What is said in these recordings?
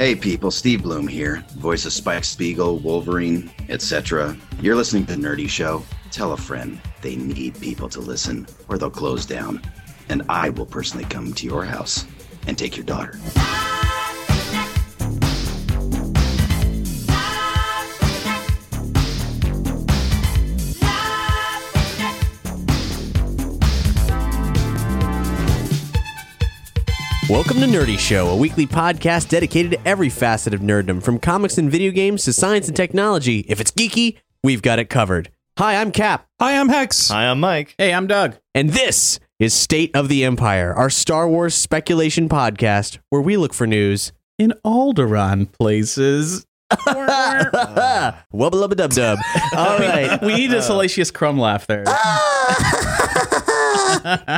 Hey people, Steve Blum here, voice of Spike Spiegel, Wolverine, etc. You're listening to the Nerdy Show. Tell a friend they need people to listen, or they'll close down. And I will personally come to your house and take your daughter. Welcome to Nerdy Show, a weekly podcast dedicated to every facet of nerddom, from comics and video games to science and technology. If it's geeky, we've got it covered. Hi, I'm Cap, Hi, I'm Hex. Hi, I'm Mike. Hey, I'm Doug. and this is State of the Empire, our Star Wars speculation podcast where we look for news. In Alderaan places. Wubba lubba dub dub. All right. we need a salacious crumb laugh there.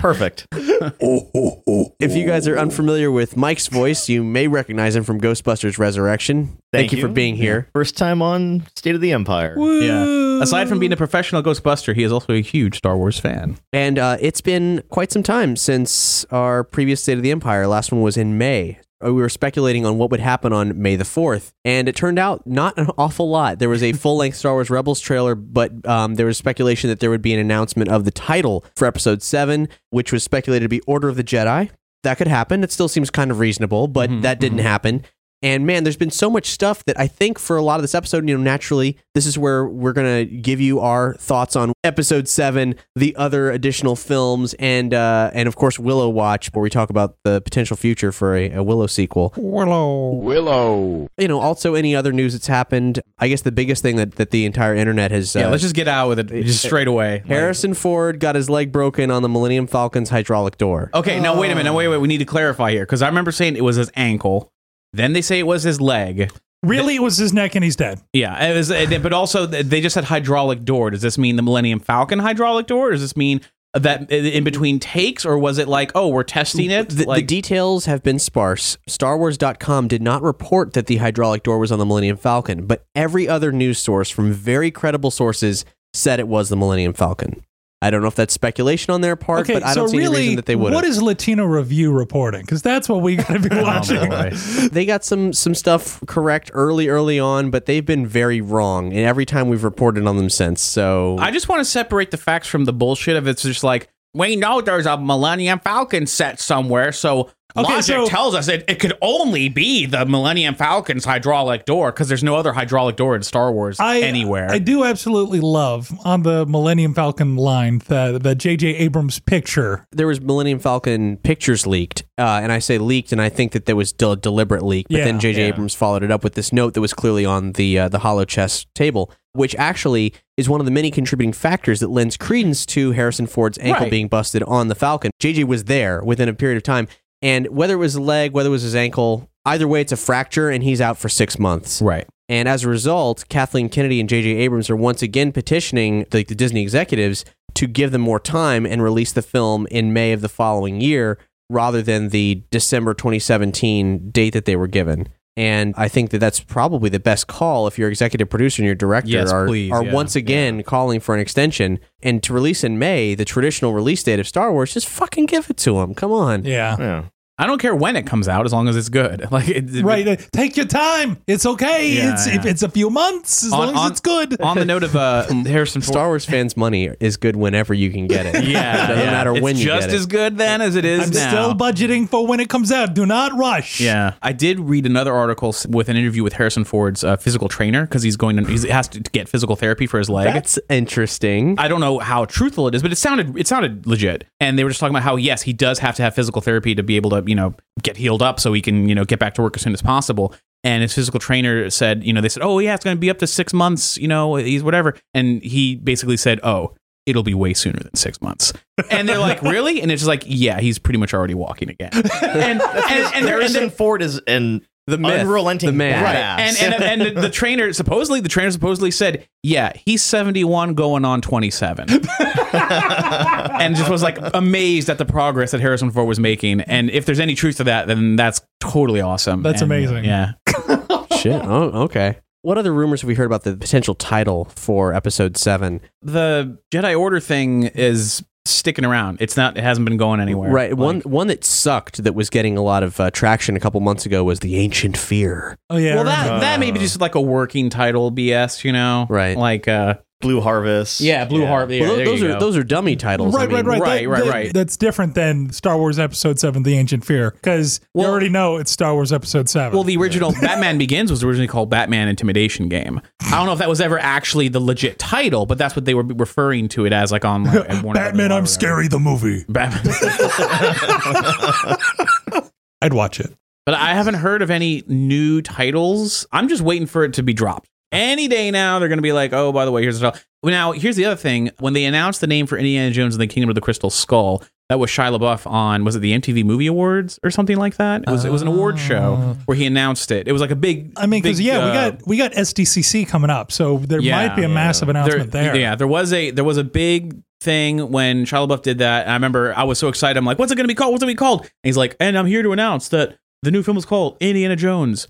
Perfect. If you guys are unfamiliar with Mike's voice, you may recognize him from Ghostbusters Resurrection. Thank, you, for being here. First time on State of the Empire. yeah. Aside from being a professional Ghostbuster, he is also a huge Star Wars fan. And uh, it's been quite some time since our previous State of the Empire. Last one was in May. Uh, We were speculating on what would happen on May the 4th, and it turned out not an awful lot. There was a full length Star Wars Rebels trailer, but um, there was speculation that there would be an announcement of the title for Episode 7, which was speculated to be Order of the Jedi. That could happen. It still seems kind of reasonable, but that didn't happen. And man, there's been so much stuff that I think for a lot of this episode, you know, naturally, this is where we're going to give you our thoughts on episode seven, the other additional films, and uh, and of course, Willow Watch, where we talk about the potential future for a, a Willow sequel. Willow. Willow. You know, also any other news that's happened. I guess the biggest thing that, that the entire internet has. Yeah, uh, let's just get out with it just straight away. Harrison Ford got his leg broken on the Millennium Falcon's hydraulic door. Okay, now wait a minute. Now wait, wait. We need to clarify here because I remember saying it was his ankle. Then they say it was his leg. Really, it was his neck and he's dead. Yeah, it was, but also they just said hydraulic door. Does this mean the Millennium Falcon hydraulic door? Does this mean that in between takes, or was it like, oh, we're testing it? The, the details have been sparse. StarWars.com did not report that the hydraulic door was on the Millennium Falcon, but every other news source from very credible sources said it was the Millennium Falcon. I don't know if that's speculation on their part, Okay, but I so don't see any reason that they would. what is Latino Review reporting? Because that's what we got to be oh, watching. boy. they got some some stuff correct early early on, but they've been very wrong, and every time we've reported on them since. So I just want to separate the facts from the bullshit of it's just like we know there's a Millennium Falcon set somewhere, so Okay, logic so- tells us it, it could only be the Millennium Falcon's hydraulic door because there's no other hydraulic door in Star Wars I, anywhere. I do absolutely love on the Millennium Falcon line the the J.J. Abrams picture. there was Millennium Falcon pictures leaked, uh, and I say leaked, and I think that there was still a deliberate leak. But Yeah. then J.J. Yeah. Abrams followed it up with this note that was clearly on the uh, the holochess table, which actually is one of the many contributing factors that lends credence to Harrison Ford's ankle Right. being busted on the Falcon. J.J. was there within a period of time, and whether it was a leg, whether it was his ankle, either way, it's a fracture, and he's out for six months. right. And as a result, Kathleen Kennedy and J.J. Abrams are once again petitioning the, the Disney executives to give them more time and release the film in May of the following year rather than the December 2017 date that they were given. And I think that that's probably the best call if your executive producer and your director Yes, are, please, are yeah, once again calling for an extension. And to release in May, the traditional release date of Star Wars, just fucking give it to them. Come on. Yeah. Yeah. I don't care when it comes out as long as it's good. Like it, Right. uh, Take your time. It's okay. Yeah, it's yeah. if it's a few months, as On- long as on- it's good. On the note of uh, Harrison Ford, Star Wars fans' money is good whenever you can get it. yeah, it doesn't yeah. matter It's when you just get it. as good then as it is I'm now. still budgeting for when it comes out. Do not rush. Yeah, I did read another article with an interview with Harrison Ford's uh, physical trainer because he's going to he has to get physical therapy for his leg. That's interesting. I don't know how truthful it is, but it sounded it sounded legit. And they were just talking about how yes, he does have to have physical therapy to be able to you know get healed up so he can you know get back to work as soon as possible. And his physical trainer said, you know, they said, oh yeah, it's going to be up to six months, you know, he's whatever. And he basically said, oh, it'll be way sooner than six months. And they're like, really? And it's just like, yeah, he's pretty much already walking again. And and, and, and, and Harrison Ford is an The myth, unrelenting the man. badass. and and, and the, the trainer supposedly the trainer supposedly said, "Yeah, he's 71 going on 27." and just was like amazed at the progress that Harrison Ford was making. And if there's any truth to that, then that's totally awesome. That's And, amazing. Yeah. Shit. Oh, okay. What other rumors have we heard about the potential title for episode seven? The Jedi Order thing is sticking around. It's not it hasn't been going anywhere. Right. one Like- one that sucked that was getting a lot of uh, traction a couple months ago was the Ancient Fear. Oh yeah. well, that remember. that may be just like a working title BS, you know? Right. Like uh Blue Harvest. yeah, Blue Harvest. Yeah, well, there those are go. those are dummy titles. I Right, mean, right, right, right, That- right, that- right. That's different than Star Wars Episode Seven: The Ancient Fear, because you already know it's Star Wars Episode Seven. Well, the original Batman Begins was originally called Batman Intimidation Game. I don't know if that was ever actually the legit title, but that's what they were referring to it as, like on like, Warner Batman, I'm scary. The movie. Batman. I'd watch it. but I haven't heard of any new titles. I'm just waiting for it to be dropped. Any day now, they're going to be like, oh, by the way, here's the. Now, here's the other thing. When they announced the name for Indiana Jones and the Kingdom of the Crystal Skull, that was Shia LaBeouf on, was it the MTV Movie Awards or something like that? It was, it was an award show where he announced it. It was like a big. I mean, because yeah, we uh, got we got SDCC coming up, so there Yeah, might be a massive announcement there. Yeah, there was a there was a big thing when Shia LaBeouf did that. And I remember I was so excited. I'm like, "What's it going to be called? What's it going to be called?" And he's like, "And I'm here to announce that the new film is called Indiana Jones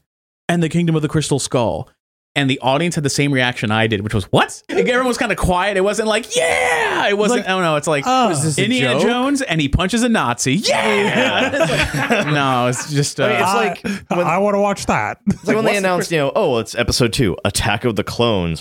and the Kingdom of the Crystal Skull." And the audience had the same reaction I did, which was what? Everyone was kind of quiet. It wasn't like, yeah. It wasn't. Like, I don't know. It's like oh. Is this a Indiana joke? Jones and he punches a Nazi. Yeah. No, it's just, I want to watch that. It's like- no, it's just. Uh, I mean, it's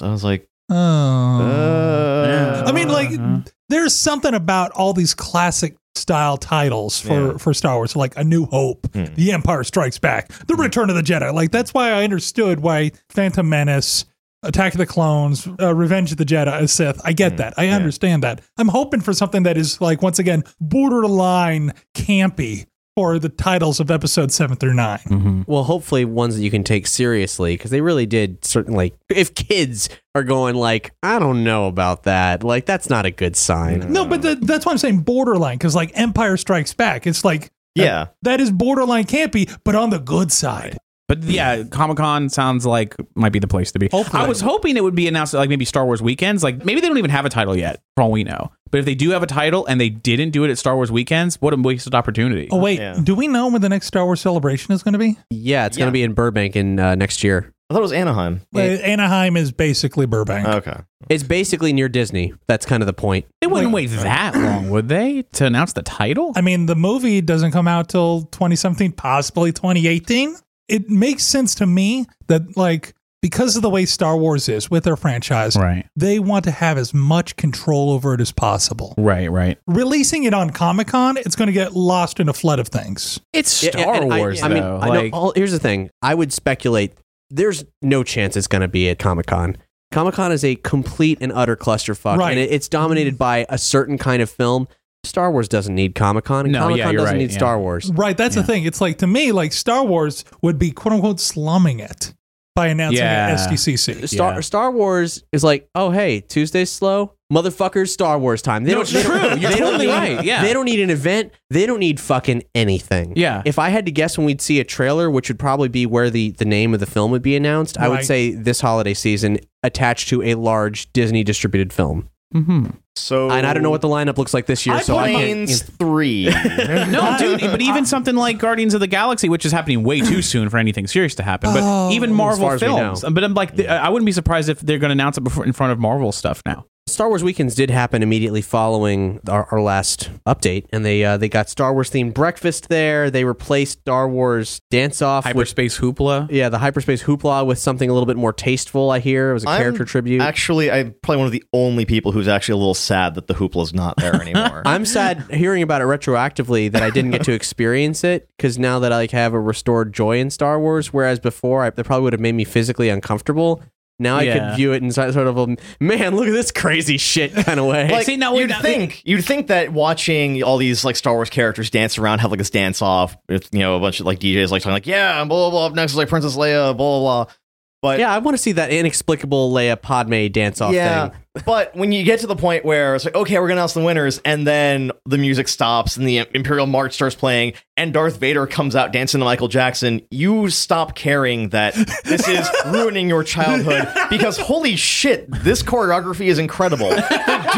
I, was like when, I want to watch that. it's like when they what's the announced, you know, oh, it's episode two, Attack of the Clones. I was like, uh, I mean, like, there's something about all these classic style titles for, Yeah. for Star Wars, like A New Hope, The Empire Strikes Back, The Return of the Jedi. Like, that's why I understood why Phantom Menace, Attack of the Clones, uh, Revenge of the Jedi, uh, Sith. I get that. I understand that. I'm hoping for something that is, like, once again, borderline campy for the titles of episode seven through 9 mm-hmm. Well, hopefully ones that you can take seriously because they really did certainly. If kids are going like, I don't know about that, like that's not a good sign. No, but that, that's why I'm saying borderline because, like, Empire Strikes Back, it's like, yeah. that is borderline campy, but on the good side. But yeah, Comic Con sounds like might be the place to be. Hopefully. I was hoping it would be announced at like maybe Star Wars weekends. Like maybe they don't even have a title yet, for all we know. But if they do have a title and they didn't do it at Star Wars weekends, what a wasted opportunity. Oh wait, Yeah. do we know when the next Star Wars celebration is going to be? Yeah, it's going to be in Burbank in uh, next year. I thought it was Anaheim. Uh, Anaheim is basically Burbank. Okay. It's basically near Disney. That's kind of the point. They wouldn't wait that long, would they, to announce the title? I mean, the movie doesn't come out till 2017, possibly 2018. It makes sense to me that like because of the way Star Wars is with their franchise, Right, they want to have as much control over it as possible. right, right. Releasing it on Comic Con, it's going to get lost in a flood of things. It's Yeah, Star and I- Wars, I, mean, though. I know. all- here's the thing. I would speculate. There's no chance it's going to be at Comic Con. Comic Con is a complete and utter clusterfuck, Right. and it, it's dominated by a certain kind of film. Star Wars doesn't need Comic Con, and No, Comic yeah, Con you're doesn't right, need yeah. Star Wars. Right, that's the thing. It's like to me, like Star Wars would be quote unquote slumming it by announcing Yeah. it at SDCC. Star Yeah. Star Wars is like, oh hey, Tuesday's slow, motherfuckers. Star Wars time. They No, don't. it's they don't- true. You're they don't totally need- right. Yeah. They don't need an event. They don't need fucking anything. Yeah. If I had to guess when we'd see a trailer, which would probably be where the the name of the film would be announced, I would say this holiday season attached to a large Disney distributed film. Mm-hmm. So And I don't know what the lineup looks like this year, so I can't. Planes three. no, dude, but even something like Guardians of the Galaxy, which is happening way too soon for anything serious to happen, but Oh. even As Marvel far as we films. know. But I'm like, I wouldn't be surprised if they're going to announce it before in front of Marvel stuff now. Star Star Wars weekends did happen immediately following our, our last update, and they uh, they got Star Wars themed breakfast there. They replaced Star Wars dance off with Hyperspace hoopla. yeah the hyperspace hoopla with something a little bit more tasteful. I hear it was a character tribute. Actually, I'm probably one of the only people who's actually a little sad that the hoopla's not there anymore. I'm sad hearing about it retroactively that I didn't get to experience it because now that I like have a restored joy in Star Wars, whereas before I, that probably would have made me physically uncomfortable. Now I Yeah. could view it in sort of a man, look at this crazy shit kind of way. like See, now we- you'd now- think you'd think that watching all these like Star Wars characters dance around, have like this dance off, with you know a bunch of like DJs like talking like yeah, blah blah blah. Up next is like Princess Leia, blah blah blah. But yeah, I want to see that inexplicable Leia Padme dance off yeah, thing. but when you get to the point where it's like, okay, we're gonna announce the winners, and then the music stops and the Imperial March starts playing, and Darth Vader comes out dancing to Michael Jackson, you stop caring that this is ruining your childhood because holy shit, this choreography is incredible. The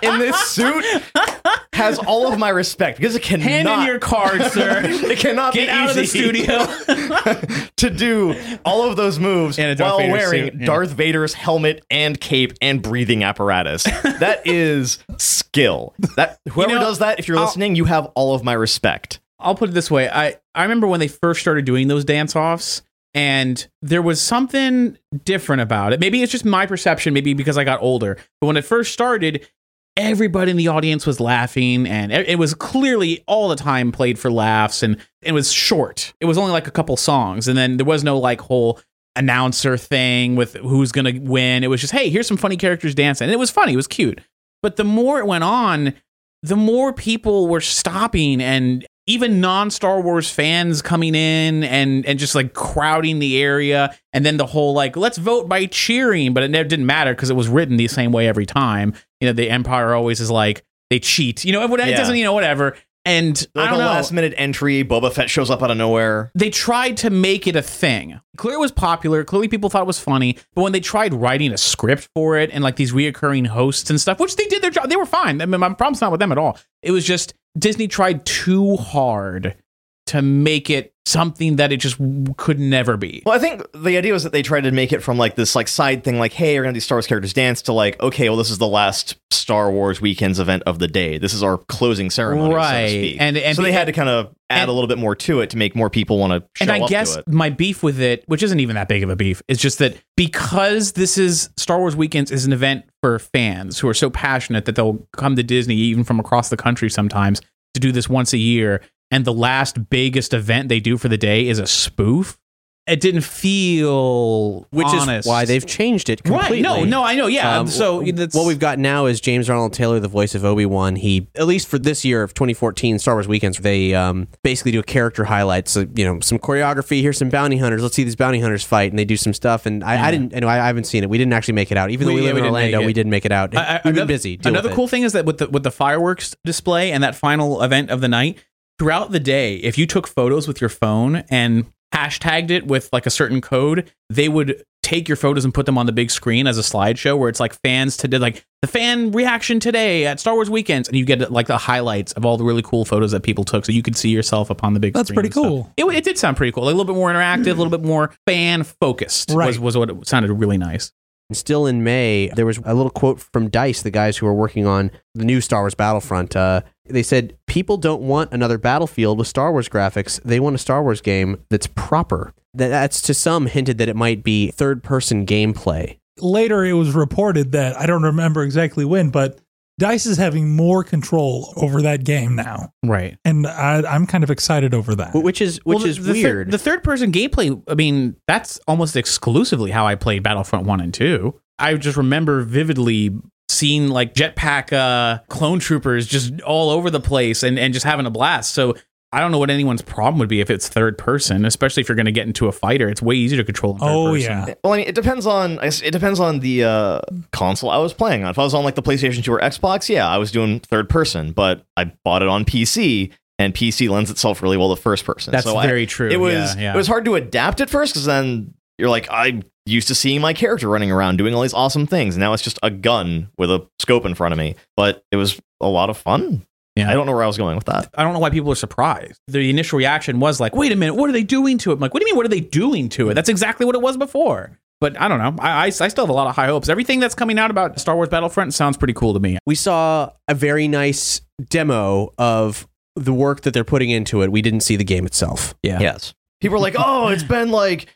dude in this suit has all of my respect because it cannot Hand in your card, sir. it cannot Get be out of the studio. to do all of those moves And a Darth while Vader wearing suit, yeah. Darth Vader's helmet and cape and breathing apparatus. that is skill. That whoever know, does that, if you're I'll- listening, you have all of my respect. I'll put it this way. I, I remember when they first started doing those dance offs, and there was something different about it. Maybe it's just my perception, maybe because I got older. But when it first started, everybody in the audience was laughing, and it was clearly all the time played for laughs, and it was short. It was only like a couple songs, and then there was no like whole announcer thing with who's gonna win. It was just, hey, here's some funny characters dancing. And it was funny, it was cute. But the more it went on, the more people were stopping and even non Star Wars fans coming in and and just like crowding the area, and then the whole like let's vote by cheering, but it never didn't matter because it was written the same way every time. You know, the Empire always is like they cheat. You know, it, it Yeah. doesn't. You know, whatever. And Like a know. last minute entry, Boba Fett shows up out of nowhere. they tried to make it a thing. Clearly, it was popular. Clearly, people thought it was funny. But when they tried writing a script for it and like these reoccurring hosts and stuff, which they did their job, they were fine. I mean, my problem's not with them at all. It was just Disney tried too hard to make it something that it just could never be. Well, I think the idea was that they tried to make it from like this like side thing, like, hey, we're gonna do Star Wars characters dance to like, okay, well, this is the last Star Wars weekends event of the day. This is our closing ceremony, so Right. to speak. And- and so they had to kind of add and- a little bit more to it to make more people want to and I up guess to it. my beef with it, which isn't even that big of a beef, is just that because this is Star Wars Weekends is an event for fans who are so passionate that they'll come to Disney even from across the country sometimes to do this once a year, and the last biggest event they do for the day is a spoof. It didn't feel which honest. is why they've changed it completely. right. No, no, I know. Yeah. Um, so that's what we've got now is James Arnold Taylor, the voice of Obi Wan. He, at least for this year of 2014 Star Wars weekends, they um, basically do a character highlights. So, you know, some choreography. Here's some bounty hunters. Let's see these bounty hunters fight, and they do some stuff. And I, I didn't, and I, I haven't seen it. We didn't actually make it out, even though We- we yeah, live we in didn't Orlando. We didn't make it out. I- I- We've been busy. Deal Another with it. cool thing is that with the with the fireworks display and that final event of the night, throughout the day, if you took photos with your phone and hashtagged it with like a certain code, they would take your photos and put them on the big screen as a slideshow where it's like fans today like the fan reaction today at Star Wars weekends and you get like the highlights of all the really cool photos that people took so you could see yourself upon the big That's screen pretty cool. It, it did sound pretty cool. Like a little bit more interactive, a little bit more fan focused was, Right. was what it sounded really nice. Still in May, there was a little quote from Dice, the guys who are working on the new Star Wars Battlefront. Uh, they said, People don't want another Battlefield with Star Wars graphics. They want a Star Wars game that's proper. That's to some hinted that it might be third person gameplay. Later, it was reported that I don't remember exactly when, but Dice is having more control over that game now, Right. and I, I'm kind of excited over that. Which is which Well, the- is the thir- weird. the third person gameplay, I mean, that's almost exclusively how I played Battlefront 1 and 2. I just remember vividly seeing like jetpack uh, clone troopers just all over the place and, and just having a blast. So I don't know what anyone's problem would be if it's third person, especially if you're going to get into a fighter. It's way easier to control. Third Oh, person. yeah. Well, I mean, it depends on it depends on the uh, console I was playing on. If I was on like the PlayStation 2 or Xbox, yeah, I was doing third person, but I bought it on PC, and PC lends itself really well to first person. That's So I- very true. It was Yeah, yeah. it was hard to adapt at first because then you're like I'm used to seeing my character running around doing all these awesome things. Now it's just a gun with a scope in front of me, but it was a lot of fun. Yeah. I don't know where I was going with that. I don't know why people are surprised. The initial reaction was like, wait a minute, what are they doing to it? I'm like, what do you mean, what are they doing to it? That's exactly what it was before. But I don't know. I, I, I still have a lot of high hopes. Everything that's coming out about Star Wars Battlefront sounds pretty cool to me. We saw a very nice demo of the work that they're putting into it. We didn't see the game itself. Yeah. Yes. People are like, oh, it's been like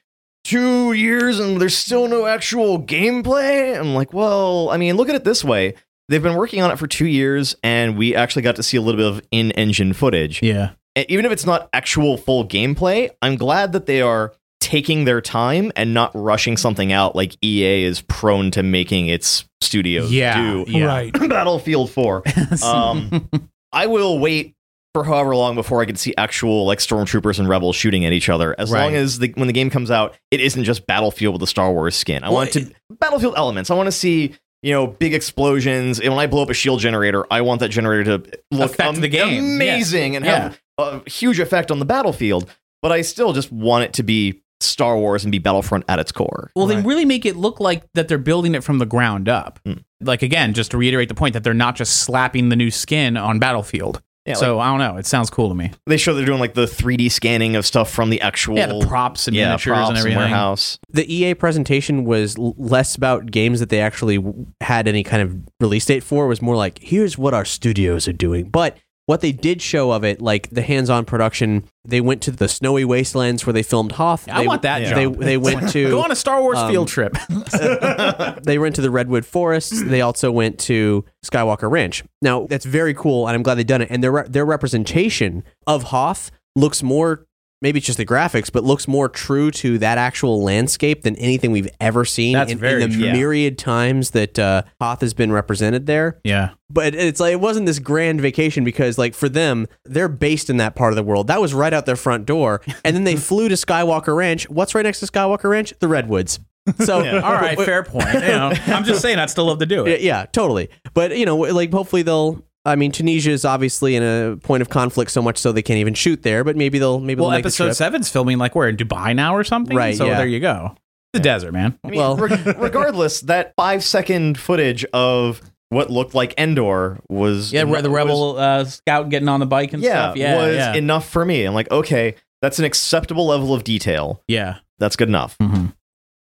two years and there's still no actual gameplay. I'm like, well, I mean, look at it this way. They've been working on it for two years, and we actually got to see a little bit of in engine footage. Yeah. And even if it's not actual full gameplay, I'm glad that they are taking their time and not rushing something out like EA is prone to making its studios Yeah. do. Yeah. Right. Battlefield 4. Um, I will wait for however long before I can see actual like stormtroopers and rebels shooting at each other. As long as the when the game comes out, it isn't just Battlefield with a Star Wars skin. I Well, want it to Battlefield elements. I want to see you know big explosions. And when I blow up a shield generator, I want that generator to look Affect the game. amazing and Yeah. have a huge effect on the battlefield. But I still just want it to be Star Wars and be Battlefront at its core. Well, they really make it look like that they're building it from the ground up. Mm. Like again, just to reiterate the point that they're not just slapping the new skin on Battlefield. Yeah, so I don't know. It sounds cool to me. They show they're doing like the 3D scanning of stuff from the actual Yeah, the props and yeah, miniatures props and everything. warehouse. The EA presentation was l- less about games that they actually w- had any kind of release date for. It was more like, here's what our studios are doing. But what they did show of it, like the hands-on production, they went to the snowy wastelands where they filmed Hoth. I They- want that They, job. they went to Go on a Star Wars um, field trip. they went to the redwood forests. They also went to Skywalker Ranch. Now that's very cool, and I'm glad they done it. And their their representation of Hoth looks more. Maybe it's just the graphics, but looks more true to that actual landscape than anything we've ever seen That's in, very in the true. Myriad times that uh, Hoth has been represented there. yeah. But it's like it wasn't this grand vacation because, like, for them, they're based in that part of the world. That was right out their front door, and then they flew to Skywalker Ranch. What's right next to Skywalker Ranch? The redwoods. So, All right, fair point. You know, I'm just saying I'd still love to do Yeah, it. yeah, totally. But you know, like hopefully they'll. I mean, Tunisia is obviously in a point of conflict so much so they can't even shoot there. But maybe they'll maybe Well, they'll make episode trip. seven's filming like we're in Dubai now or something. Right, So yeah. there you go. The desert, man. I mean, Well- reg- regardless, that five second footage of what looked like Endor was Yeah, re- the was- rebel uh, scout getting on the bike and yeah, stuff. Yeah, was yeah, enough for me. I'm like, okay, that's an acceptable level of detail. yeah. That's good enough. hmm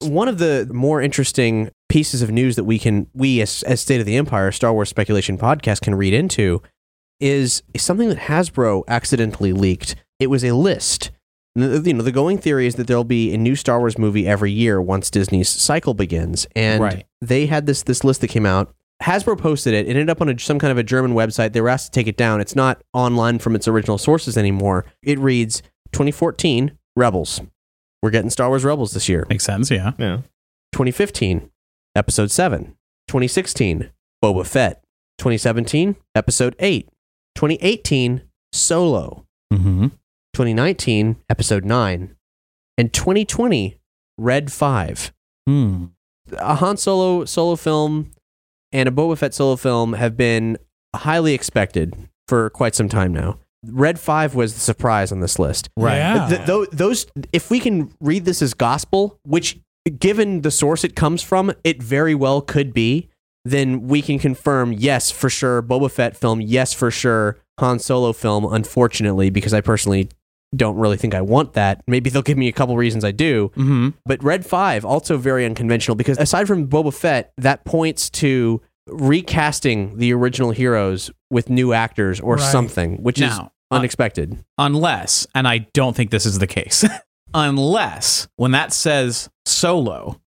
One of the more interesting pieces of news that we can we as, as State of the Empire Star Wars speculation podcast can read into is something that Hasbro accidentally leaked. It was a list. Uh, you know, the going theory is that there'll be a new Star Wars movie every year once Disney's cycle begins, and Right. they had this this list that came out. Hasbro posted it. It ended up on a, some kind of a German website. They were asked to take it down. It's not online from its original sources anymore. It reads 2014 Rebels. We're getting Star Wars Rebels this year. Makes sense. Yeah. Yeah. 2015, Episode 7. 2016, Boba Fett. 2017, Episode 8. 2018, Solo. Mm-hmm. 2019, Episode 9. And 2020, Red 5. Hmm. A Han Solo solo film and a Boba Fett solo film have been highly expected for quite some time now. Red 5 was the surprise on this list. Right. Yeah. Th- tho- those, if we can read this as gospel, which given the source it comes from, it very well could be, then we can confirm yes, for sure, Boba Fett film, yes, for sure, Han Solo film, unfortunately, because I personally don't really think I want that. Maybe they'll give me a couple reasons I do. Mm-hmm. But Red 5, also very unconventional because aside from Boba Fett, that points to recasting the original heroes with new actors or Right. something, which is Now, uh, unexpected. unless, and I don't think this is the case, unless when that says Solo,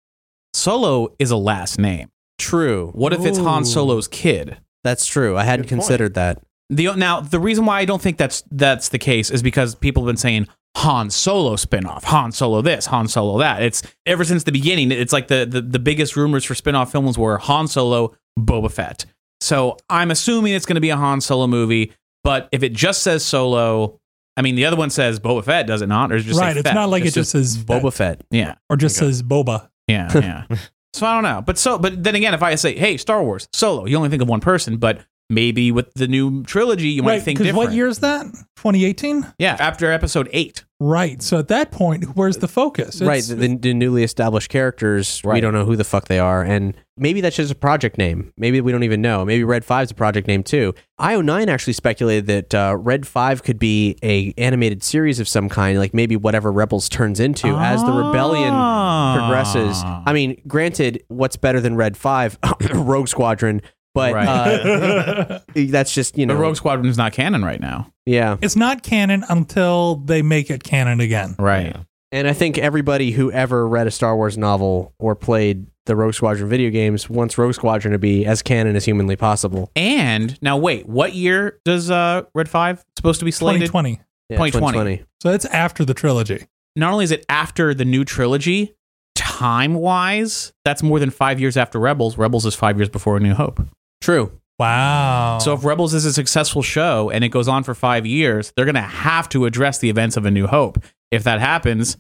Solo is a last name. True. What if it's Han Ooh. Solo's kid? That's true. I hadn't Good point. considered that. The now the reason why I don't think that's that's the case is because people have been saying Han Solo spinoff, Han Solo this, Han Solo that. It's ever since the beginning. It's like the the, the biggest rumors for spinoff films were Han Solo, Boba Fett. So I'm assuming it's going to be a Han Solo movie. But if it just says Solo, I mean the other one says Boba Fett, does it not? Or is it just right. It's Fett? not like It's it just says Boba Fett. yeah. or just says Boba. Yeah, yeah. so I don't know, but so but then again, if I say, "Hey, Star Wars Solo," you only think of one person, but maybe with the new trilogy, you might right, think because different. what year is that? 2018? Yeah, after episode eight. Right. So at that point, where's the focus? right, It's- the, the newly established characters, right. we don't know who the fuck they are, and maybe that's just a project name. Maybe we don't even know. Maybe Red Five's a project name too. IO9 actually speculated that uh, Red Five could be a animated series of some kind, like maybe whatever Rebels turns into as the rebellion progresses. Ah. I mean, granted, what's better than Red Five? Rogue Squadron. But Right. uh, that's just you The know, Rogue Squadron is not canon right now. yeah. it's not canon until they make it canon again. Right. And I think everybody who ever read a Star Wars novel or played the Rogue Squadron video games wants Rogue Squadron to be as canon as humanly possible. And now, wait, what year does uh, Red Five supposed to be slated? 2020. Yeah, 2020. So it's after the trilogy. Not only is it after the new trilogy, time wise, that's more than five years after Rebels. Rebels is five years before A New Hope. True. Wow. So if Rebels is a successful show and it goes on for five years, they're going to have to address the events of A New Hope. If that happens,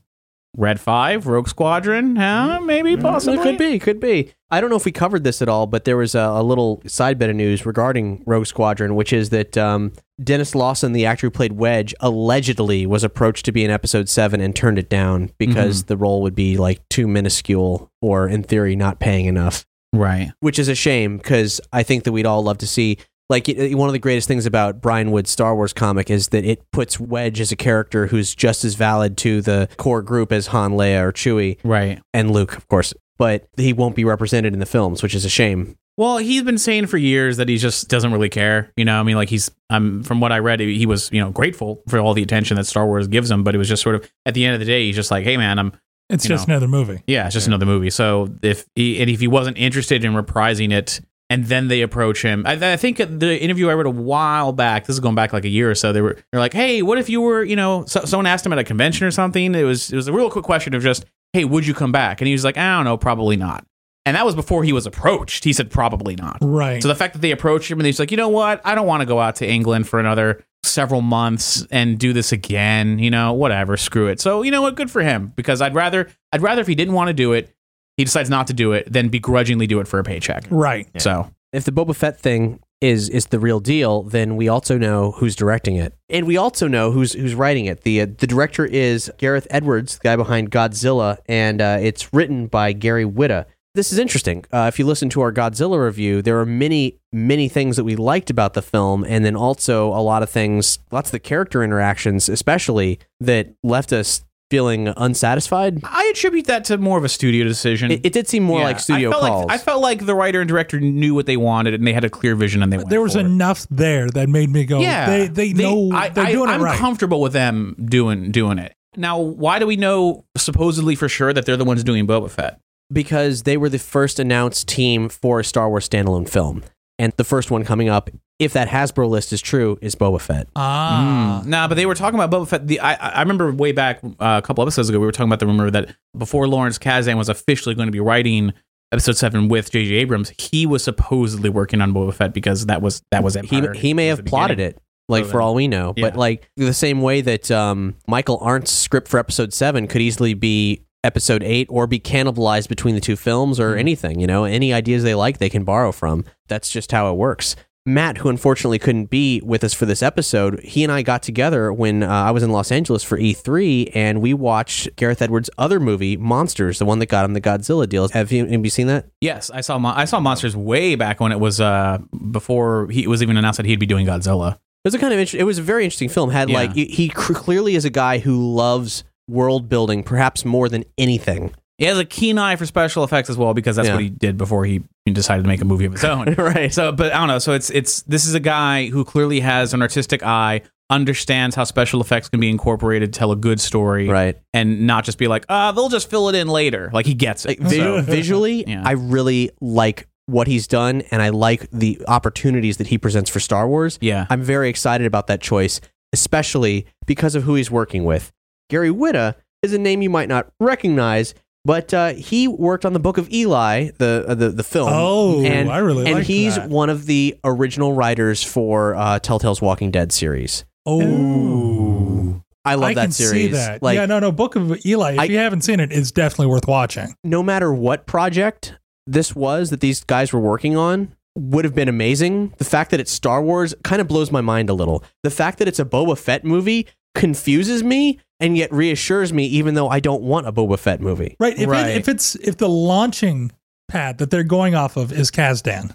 Red Five, Rogue Squadron, huh? Mm-hmm. Maybe, mm-hmm. possibly. It could be, could be. I don't know if we covered this at all, but there was a, a little side bit of news regarding Rogue Squadron, which is that um, Denis Lawson, the actor who played Wedge, allegedly was approached to be in Episode Seven and turned it down because mm-hmm. the role would be like too minuscule or, in theory, not paying enough. Right. which is a shame because I think that we'd all love to see. Like it- one of the greatest things about Brian Wood's Star Wars comic is that it puts Wedge as a character who's just as valid to the core group as Han, Leia, or Chewie, Right. and Luke, of course. But he won't be represented in the films, which is a shame. Well, he's been saying for years that he just doesn't really care. You know, I mean, like he's, um, from what I read, he was, you know, grateful for all the attention that Star Wars gives him, but it was just sort of at the end of the day, he's just like, hey, man, I'm, it's just know. another movie. yeah, it's just another movie. So if he, and if he wasn't interested in reprising it, and then they approach him, I, I think the interview I read a while back, this is going back like a year or so, they were, they're like, hey, what if you were, you know, so, someone asked him at a convention or something. It was, it was a real quick question of just, hey, would you come back? And he was like, I don't know, probably not. And that was before he was approached. He said probably not. Right. So the fact that they approached him and he's like, you know what? I don't want to go out to England for another several months and do this again. You know, whatever. Screw it. So you know what? Good for him because I'd rather I'd rather if he didn't want to do it, he decides not to do it, than begrudgingly do it for a paycheck. right. So If the Boba Fett thing is is the real deal, then we also know who's directing it, and we also know who's who's writing it. the uh, The director is Gareth Edwards, the guy behind Godzilla, and uh, it's written by Gary Whitta. This is interesting. Uh, if you listen to our Godzilla review, there are many many things that we liked about the film, and then also a lot of things, lots of the character interactions, especially that left us feeling unsatisfied. I attribute that to more of a studio decision. It, it did seem more Yeah, like studio I felt calls. Like, I felt like the writer and director knew what they wanted and they had a clear vision and they went There was for it. enough there that made me go, Yeah, they, they, know I, they're I, doing I'm it right. comfortable with them doing doing it. Now, why do we know supposedly for sure that they're the ones doing Boba Fett? Because they were the first announced team for a Star Wars standalone film. And the first one coming up, if that Hasbro list is true, is Boba Fett. ah. Nah, but they were talking about Boba Fett. The I, I remember way back uh, a couple episodes ago, we were talking about the rumor that before Lawrence Kasdan was officially going to be writing Episode Seven with J.J. Abrams, he was supposedly working on Boba Fett because that was that was He, Empire. he may have plotted beginning. it, like So for all we know. But like the same way that um, Michael Arndt's script for Episode Seven could easily be Episode Eight or be cannibalized between the two films or Mhm. anything. You know, any ideas they like, they can borrow from. That's just how it works. Matt, who unfortunately couldn't be with us for this episode, he and I got together when uh, I was in Los Angeles for E3, and we watched Gareth Edwards' other movie, Monsters, the one that got him the Godzilla deal. Have you, have you seen that? Yes, I saw Mon- I saw Monsters way back when it was uh before he it was even announced that he'd be doing Godzilla. It was a kind of inter- it was a very interesting film. Had Yeah. like he, he cr- clearly is a guy who loves world building, perhaps more than anything. He has a keen eye for special effects as well because that's Yeah. what he did before he decided to make a movie of his own. right. So, but I don't know. So it's it's this is a guy who clearly has an artistic eye, understands how special effects can be incorporated, to tell a good story, Right. and not just be like, ah, they'll just fill it in later. Like he gets it. Like, So- visually, Yeah. I really like what he's done, and I like the opportunities that he presents for Star Wars. yeah, I'm very excited about that choice, especially because of who he's working with. Gary Whitta is a name you might not recognize, but uh, he worked on the Book of Eli, the uh, the the film. Oh, and, I really and like he's that. one of the original writers for uh, Telltale's Walking Dead series. Oh. I love I that can series. see that. Like yeah, no, no. Book of Eli. If I- you haven't seen it, it's definitely worth watching. no matter what project this was that these guys were working on, would have been amazing. The fact that it's Star Wars kind of blows my mind a little. The fact that it's a Boba Fett movie confuses me and yet reassures me, even though I don't want a Boba Fett movie. Right. If, Right. It, if it's if the launching pad that they're going off of is Kasdan,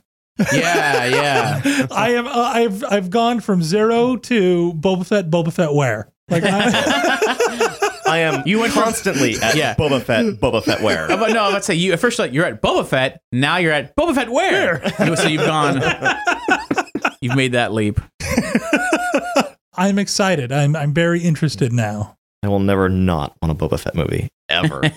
Yeah, yeah. I am uh, I've I've gone from zero to Boba Fett. Boba Fett where? Like I, I am You went from- constantly at Yeah. Boba Fett, Boba Fett where? But no, let's say you at first like, you're at Boba Fett. Now you're at Boba Fett where? You- so you've gone. You've made that leap. I'm excited. I'm I'm very interested now. I will never not want a Boba Fett movie ever.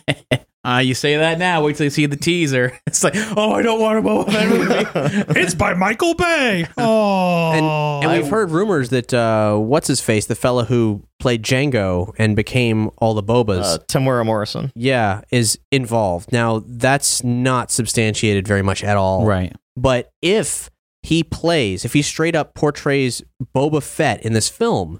Uh, you say that now. Wait till you see the teaser. It's like, oh, I don't want a Boba Fett movie. It's by Michael Bay. Oh, And, and we've heard rumors that uh, what's his face, the fella who played Jango and became all the Bobas, uh, Temuera Morrison. yeah, is involved. Now that's not substantiated very much at all. right. But if he plays, if he straight up portrays Boba Fett in this film,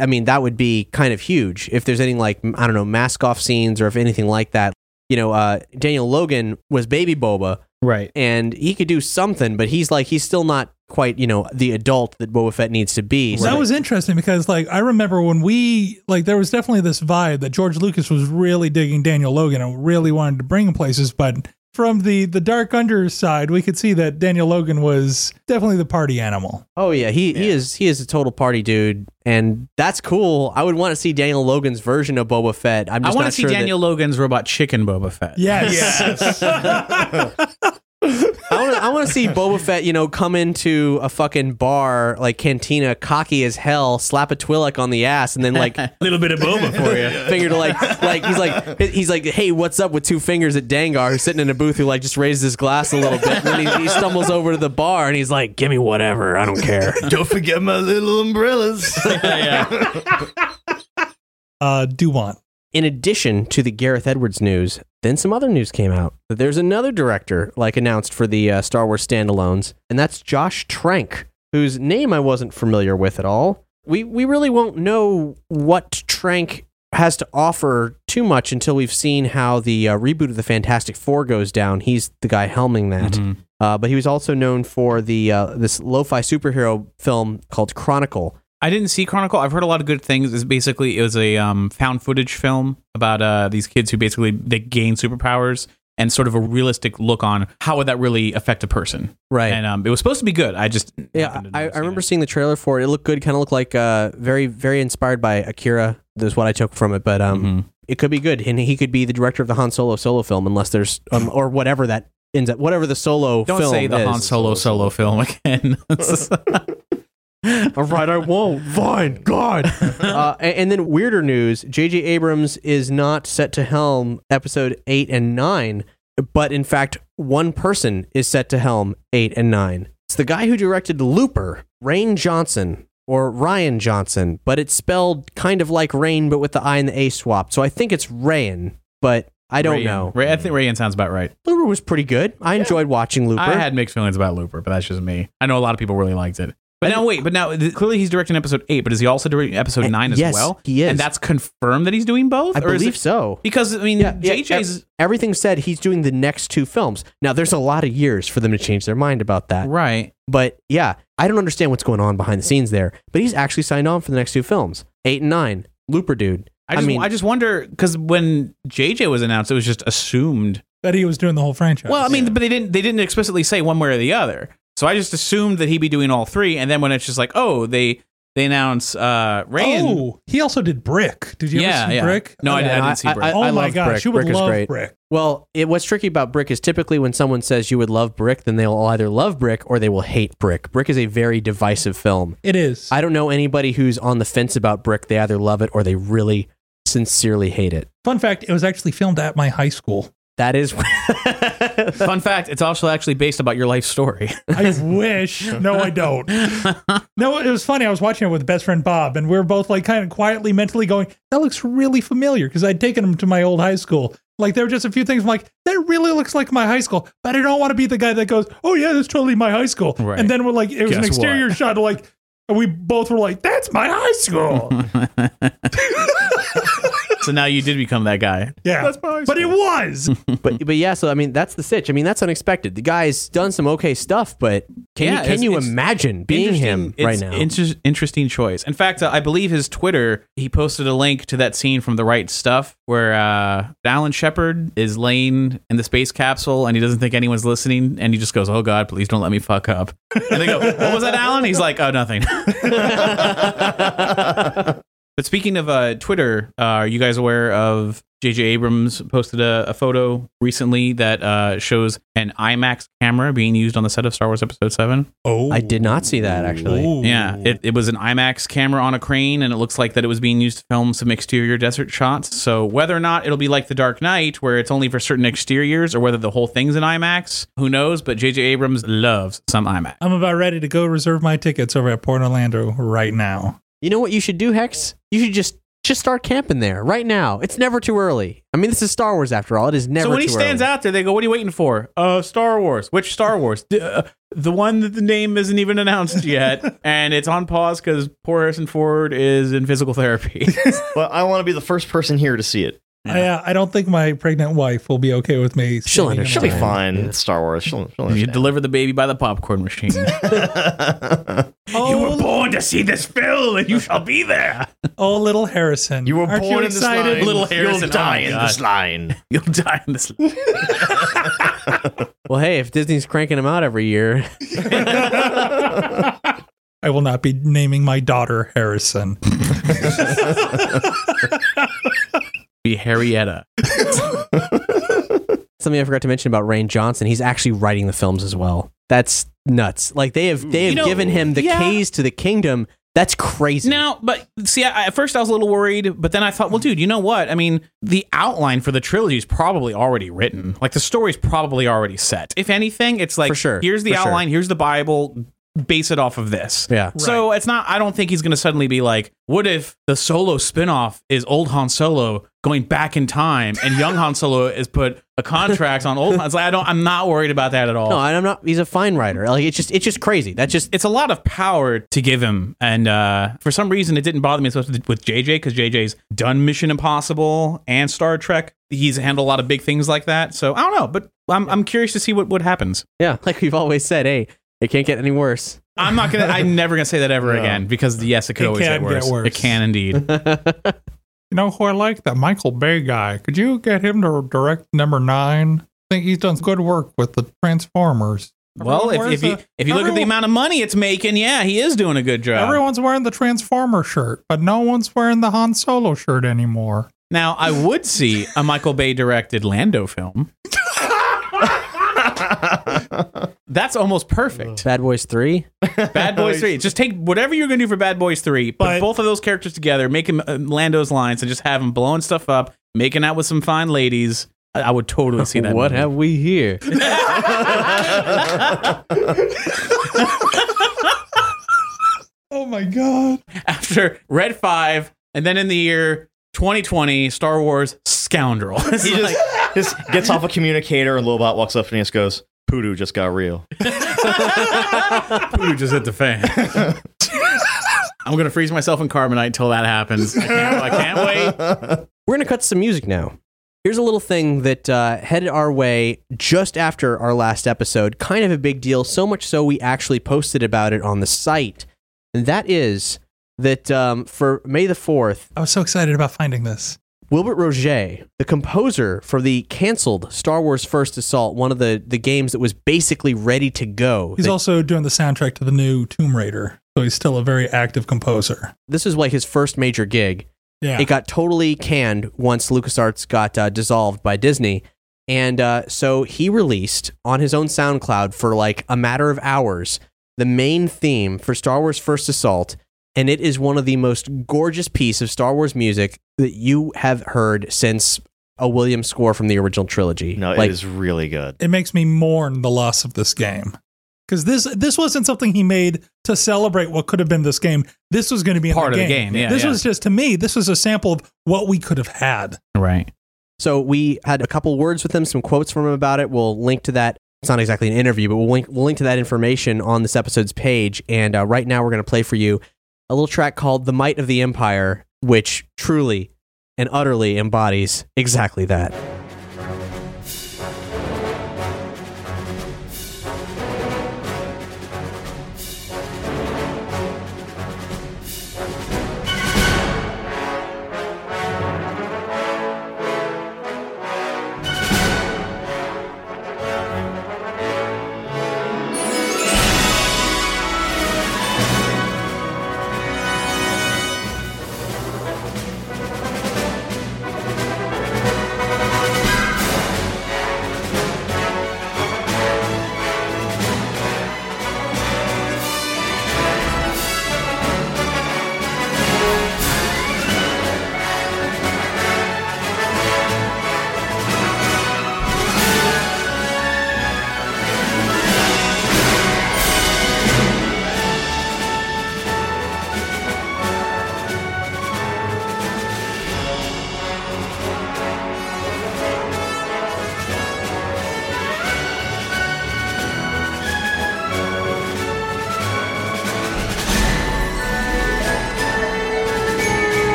I mean, that would be kind of huge. If there's anything like, I don't know, mask off scenes or if anything like that. You know, uh, Daniel Logan was baby Boba Right. and he could do something, but he's like, he's still not quite, you know, the adult that Boba Fett needs to be. So That was interesting because, like, I remember when we, like, there was definitely this vibe that George Lucas was really digging Daniel Logan and really wanted to bring him places. But from the the Dark underside, we could see that Daniel Logan was definitely the party animal. Oh yeah, he he is he is a total party dude, and that's cool. I would want to see Daniel Logan's version of Boba Fett. I'm I just want to see sure that- Daniel Logan's robot chicken Boba Fett. Yes. I want to I want to see Boba Fett, you know, come into a fucking bar like cantina, cocky as hell, slap a Twi'lek on the ass, and then like A little bit of Boba for you. finger to like like he's like he's like hey what's up with two fingers at Dengar who's sitting in a booth who like just raises his glass a little bit and then he, he stumbles over to the bar and he's like give me whatever I don't care. Don't forget my little umbrellas. uh, want? In addition to the Gareth Edwards news, then some other news came out that there's another director like announced for the uh, Star Wars standalones, and that's Josh Trank, whose name I wasn't familiar with at all. We we really won't know what Trank has to offer too much until we've seen how the uh, reboot of the Fantastic Four goes down. He's the guy helming that. Uh, but he was also known for the uh, this lo-fi superhero film called Chronicle. I didn't see Chronicle. I've heard a lot of good things. It's basically it was a um, found footage film about uh, these kids who basically they gain superpowers and sort of a realistic look on how would that really affect a person. Right. And um, it was supposed to be good. I just Yeah, I, I remember it. seeing the trailer for it. It looked good. Kind of looked like uh, very, very inspired by Akira. That's what I took from it. But um, Mm-hmm. it could be good, and he could be the director of the Han Solo solo film, unless there's um, or whatever that ends up, whatever the solo Don't film say the is. Han Solo solo film again. All right, I won't. Fine, God. uh, and, and then weirder news: J.J. Abrams is not set to helm episode eight and nine, but in fact, one person is set to helm eight and nine. It's the guy who directed Looper, Rain Johnson, or Ryan Johnson, but it's spelled kind of like Rain, but with the I and the A swapped. So I think it's Rayan, but I don't Rayan. know. Ray, I think Rayan sounds about right. Looper was pretty good. I enjoyed watching Looper. I had mixed feelings about Looper, but that's just me. I know a lot of people really liked it. But now wait, but now th- clearly he's directing episode eight, but is he also directing episode Uh, nine as yes, well? he is. and that's confirmed that he's doing both. I Or believe it- so. Because I mean, Yeah, JJ's everything said he's doing the next two films. Now, there's a lot of years for them to change their mind about that. right. But yeah, I don't understand what's going on behind the scenes there. But he's actually signed on for the next two films, eight and nine. Looper dude. I just, I, mean, just wonder because when JJ was announced, it was just assumed. That he was doing the whole franchise. Well, I mean, but they didn't they didn't explicitly say one way or the other. So I just assumed that he'd be doing all three, and then when it's just like, oh, they they announce uh Rayan. oh, he also did Brick. Did you Yeah, ever see yeah. Brick? No, I, I Yeah, didn't see Brick. I- oh my love gosh, Brick. you would Brick is love great. Brick. well, it, what's tricky about Brick is typically when someone says you would love Brick, then they'll either love Brick or they will hate Brick. Brick is a very divisive film. It is. I don't know anybody who's on the fence about Brick. They either love it or they really sincerely hate it. Fun fact: It was actually filmed at my high school. That is. Fun fact: it's also actually based about your life story. I wish. No, I don't. No, it was funny. I was watching it with best friend Bob, and we were both like kind of quietly, mentally going, "That looks really familiar," because I'd taken him to my old high school. Like there were just a few things. I'm like, "That really looks like my high school," but I don't want to be the guy that goes, "Oh yeah, that's totally my high school." Right. And then we're like, it was an exterior what? shot of like, and we both were like, "That's my high school." So now you did become that guy. Yeah, That's my but it was. but but yeah, so I mean that's the sitch. I mean that's unexpected. The guy's done some okay stuff, but can Yeah, you can it's- you it's imagine being him Interesting- right it's now? inter- interesting choice. In fact, uh, I believe his Twitter, he posted a link to that scene from The Right Stuff where uh, Alan Shepard is laying in the space capsule and he doesn't think anyone's listening and he just goes, "Oh God, please don't let me fuck up." And they go, "What was that, Alan?" He's like, "Oh, nothing." But speaking of uh, Twitter, uh, are you guys aware of J.J. Abrams posted a, a photo recently that uh, shows an IMAX camera being used on the set of Star Wars Episode 7? Oh, I did not see that actually. Ooh. Yeah, it, it was an IMAX camera on a crane, and it looks like that it was being used to film some exterior desert shots. So whether or not it'll be like The Dark Knight, where it's only for certain exteriors, or whether the whole thing's in IMAX, who knows? But J.J. Abrams loves some IMAX. I'm about ready to go reserve my tickets over at Pointe Orlando right now. You know what you should do, Hex? You should just just start camping there right now. It's never too early. I mean, this is Star Wars after all. It is never. so when he stands early. out there, they go, "What are you waiting for?" Uh, Star Wars. Which Star Wars? D- uh, the one that the name isn't even announced yet, and it's on pause because poor Harrison Ford is in physical therapy. But I want to be the first person here to see it. I, uh, I don't think my pregnant wife will be okay with me. She'll standing in She'll be Fine. fine. It's Star Wars. She'll, she'll you understand. deliver the baby by the popcorn machine. Oh, You were born to see this film, and you shall be there. oh, little Harrison. You were Aren't born you in this excited? line. Little Harrison, You'll die oh my in God. this line. You'll die in this. Well, hey, if Disney's cranking them out every year, I will not be naming my daughter Harrison. Be Harrietta. something I forgot to mention about Rian Johnson, he's actually writing the films as well. That's nuts. Like they have they have You know, given him the yeah. keys to the kingdom. That's crazy. Now, but see, I, at first I was a little worried, but then I thought, well, dude, you know what? I mean, the outline for the trilogy is probably already written. Like the story's probably already set. If anything, it's like, For sure, here's the for sure. outline, here's the Bible, base it off of this. Yeah. So it's not, I don't think he's going to suddenly be like, what if the solo spinoff is old Han Solo going back in time and young Han Solo is put a contract on old Han? It's like, I don't, I'm not worried about that at all. No, I'm not. He's a fine writer. Like it's just it's just crazy. That's just it's a lot of power to give him, and uh, for some reason, it didn't bother me as much with with JJ because JJ's done Mission Impossible and Star Trek. He's handled a lot of big things like that. So I don't know, but I'm I'm curious to see what what happens. yeah. Like we've always said, hey, it can't get any worse. I'm not gonna. I'm never gonna say that ever No. again because yes, it could It always can get worse. get worse. It can indeed. You know who I like? That Michael Bay guy. Could you get him to direct number nine? I think he's done good work with the Transformers. well, Everyone if, if wears you a- if you look at the everyone- amount of money it's making, yeah, he is doing a good job. Everyone's wearing the Transformer shirt, but no one's wearing the Han Solo shirt anymore. Now, I would see a Michael Bay directed Lando film. That's almost perfect. Bad Boys Three. Bad Boys 3. Just take whatever you're going to do for Bad Boys 3, put But- both of those characters together, make him uh, Lando's lines, and just have him blowing stuff up, making out with some fine ladies. I, I would totally see that. what movie. have we here? Oh my god. After Red 5, and then in the year 2020, Star Wars Scoundrel. It's He like- just, just gets off a communicator and Lobot walks up and he just goes, Poodoo just got real. Ooh, just hit the fan. I'm going to freeze myself in carbonite until that happens. I can't, I can't wait. We're gonna cut some music now. Here's a little thing that uh, headed our way just after our last episode. Kind of a big deal, so much so we actually posted about it on the site. And that is that um, for May the 4th, I was so excited about finding this. Wilbert Roget, the composer for the canceled Star Wars First Assault, one of the, the games that was basically ready to go. He's that- also doing the soundtrack to the new Tomb Raider, so he's still a very active composer. this is like his first major gig. Yeah. It got totally canned once LucasArts got uh, dissolved by Disney. And uh, so he released on his own SoundCloud for like a matter of hours the main theme for Star Wars First Assault. And it is one of the most gorgeous piece of Star Wars music that you have heard since a Williams score from the original trilogy. No, like, it is really good. it makes me mourn the loss of this game. Because this this wasn't something he made to celebrate what could have been this game. This was going to be in Part the of the game, yeah, this yeah. was just to me. This was a sample of what we could have had. Right. So we had a couple words with him, some quotes from him about it. We'll link to that. It's not exactly an interview, but we'll link, we'll link to that information on this episode's page. And uh, right now, we're going to play for you a little track called "The Might of the Empire," which truly and utterly embodies exactly that.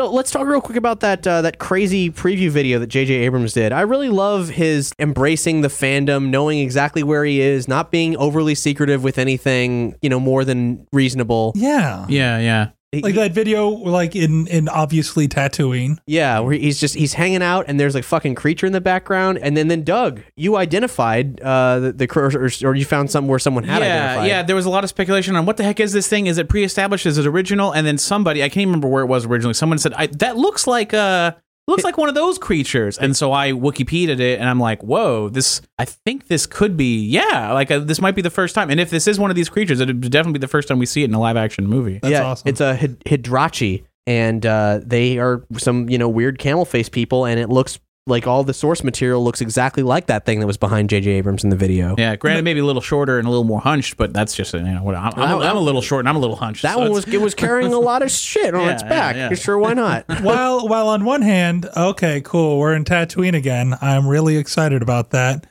So let's talk real quick about that uh, that crazy preview video that J.J. Abrams did. I really love his embracing the fandom, knowing exactly where he is, not being overly secretive with anything, you know, more than reasonable. Yeah. Yeah, yeah. He- Like that video, like in in obviously Tatooine. Yeah, where he's just he's hanging out and there's like fucking creature in the background, and then then Doug, you identified uh the, the or, or you found something where someone had yeah, identified. yeah. There was a lot of speculation on what the heck is this thing? Is it pre-established? Is it original? And then somebody, I can't even remember where it was originally. Someone said I, that looks like uh looks like one of those creatures. And so I Wikipedia'd it, and I'm like, whoa, this. I think this could be, yeah, like uh, this might be the first time. And if this is one of these creatures, it would definitely be the first time we see it in a live-action movie. That's yeah, awesome. it's a hyd- Hydrachi, and uh, they are some you know weird camel face people, and it looks like all the source material looks exactly like that thing that was behind J.J. Abrams in the video. Yeah, granted, maybe a little shorter and a little more hunched, but that's just you know what I'm, I'm, a, I'm a little short and I'm a little hunched. That so one was it was carrying a lot of shit on Yeah, its back. yeah, yeah. Sure, why not? while while on one hand, okay, cool, we're in Tatooine again. I'm really excited about that.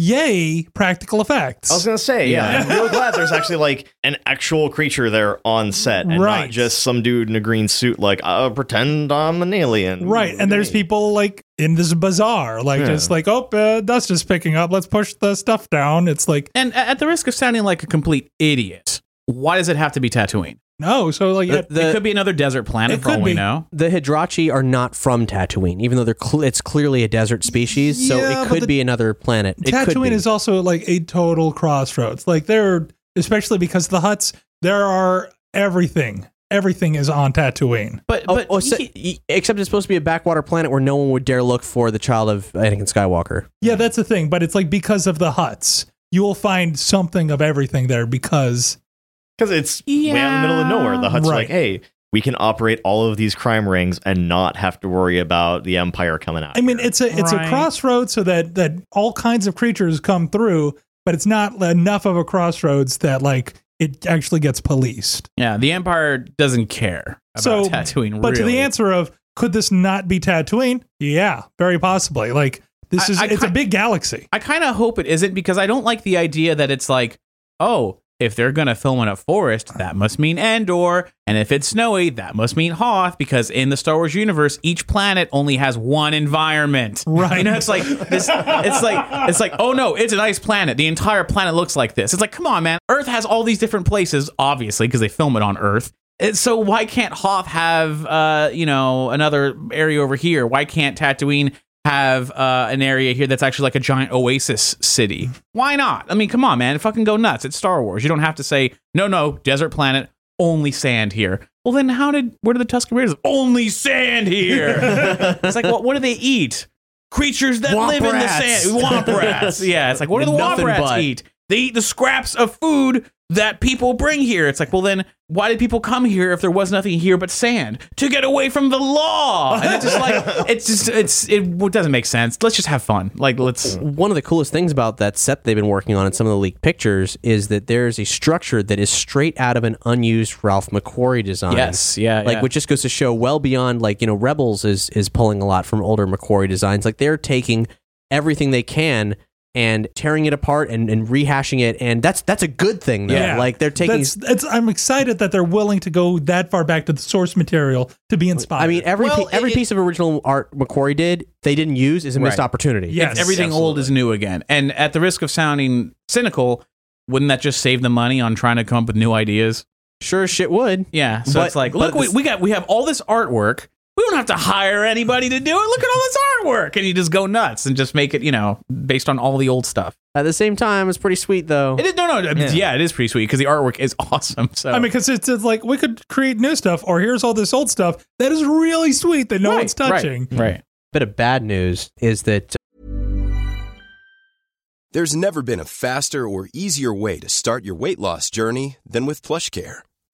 Yay, practical effects. I was gonna say, yeah, I'm really glad there's actually like an actual creature there on set, and Right. not just some dude in a green suit. Like, uh, pretend I'm an alien, Right, and there's people like in this bazaar, like Yeah. just like, oh, uh, dust is picking up. Let's push the stuff down. It's like, and at the risk of sounding like a complete idiot, why does it have to be Tatooine? No. So like, The- the- it could be another desert planet It for all could we be. know. the Hydrachi are not from Tatooine, even though they're cl- it's clearly a desert species. so Yeah, it but could the- be another planet. It could Tatooine be. is also like a total crossroads. Like there, especially because the Hutts, there are everything. Everything is on Tatooine. But Oh, but oh, so- he- y- except it's supposed to be a backwater planet where no one would dare look for the child of Anakin Skywalker. Yeah, that's the thing. But it's like because of the Hutts, you will find something of everything there because because it's way out in the middle of nowhere. The Hutt's are Right. like, hey, we can operate all of these crime rings and not have to worry about the Empire coming out. I mean, here. it's a it's Right. a crossroad so that that all kinds of creatures come through. but it's not enough of a crossroads that like it actually gets policed. Yeah, the Empire doesn't care about so, Tatooine. but to the answer of could this not be Tatooine? Yeah, very possibly. Like this I- is I it's a big galaxy. I kind of hope it isn't because I don't like the idea that it's like, oh, if they're gonna film in a forest, that must mean Endor, and if it's snowy, that must mean Hoth. Because in the Star Wars universe, each planet only has one environment. Right. You know, it's like this. It's like it's like, oh no, it's an ice planet. The entire planet looks like this. It's like, come on, man. Earth has all these different places, obviously, because they film it on Earth. So why can't Hoth have, uh, you know, another area over here? Why can't Tatooine have uh, an area here that's actually like a giant oasis city? Why not? I mean, come on, man, fucking go nuts! It's Star Wars. You don't have to say no, no, desert planet, only sand here. Well, then how did where did the Tusken Raiders only sand here? it's like, well, what do they eat? Creatures that Womp live in the rats. sand. Womp rats. Yeah, it's like what do the womp rats but. eat? They eat the scraps of food that people bring here. It's like, well, then why did people come here if there was nothing here but sand to get away from the law? And it's just like, it's just, it's, it doesn't make sense. Let's just have fun. Like, let's. One of the coolest things about that set they've been working on in some of the leaked pictures is that there's a structure that is straight out of an unused Ralph McQuarrie design. Yes, yeah, like yeah. which just goes to show well beyond like you know Rebels is is pulling a lot from older McQuarrie designs. Like they're taking everything they can and tearing it apart and, and rehashing it, and that's that's a good thing though. Yeah. Like they're taking. That's, it's, I'm excited that they're willing to go that far back to the source material to be inspired. I mean, every Well, pi- every it- piece of original art McQuarrie did, they didn't use is a missed Right. opportunity. Yes. everything old is new again. And at the risk of sounding cynical, wouldn't that just save the money on trying to come up with new ideas? Sure, as shit would. Yeah. So But- it's like, but look, we, we got, we have all this artwork. We don't have to hire anybody to do it. Look at all this artwork. And you just go nuts and just make it, you know, based on all the old stuff. At the same time, it's pretty sweet though. It is, no, no, yeah. it is pretty sweet because the artwork is awesome. So I mean, because it's, it's like we could create new stuff, or here's all this old stuff that is really sweet that no Right, one's touching. Right. right. Bit of bad news is that There's never been a faster or easier way to start your weight loss journey than with PlushCare.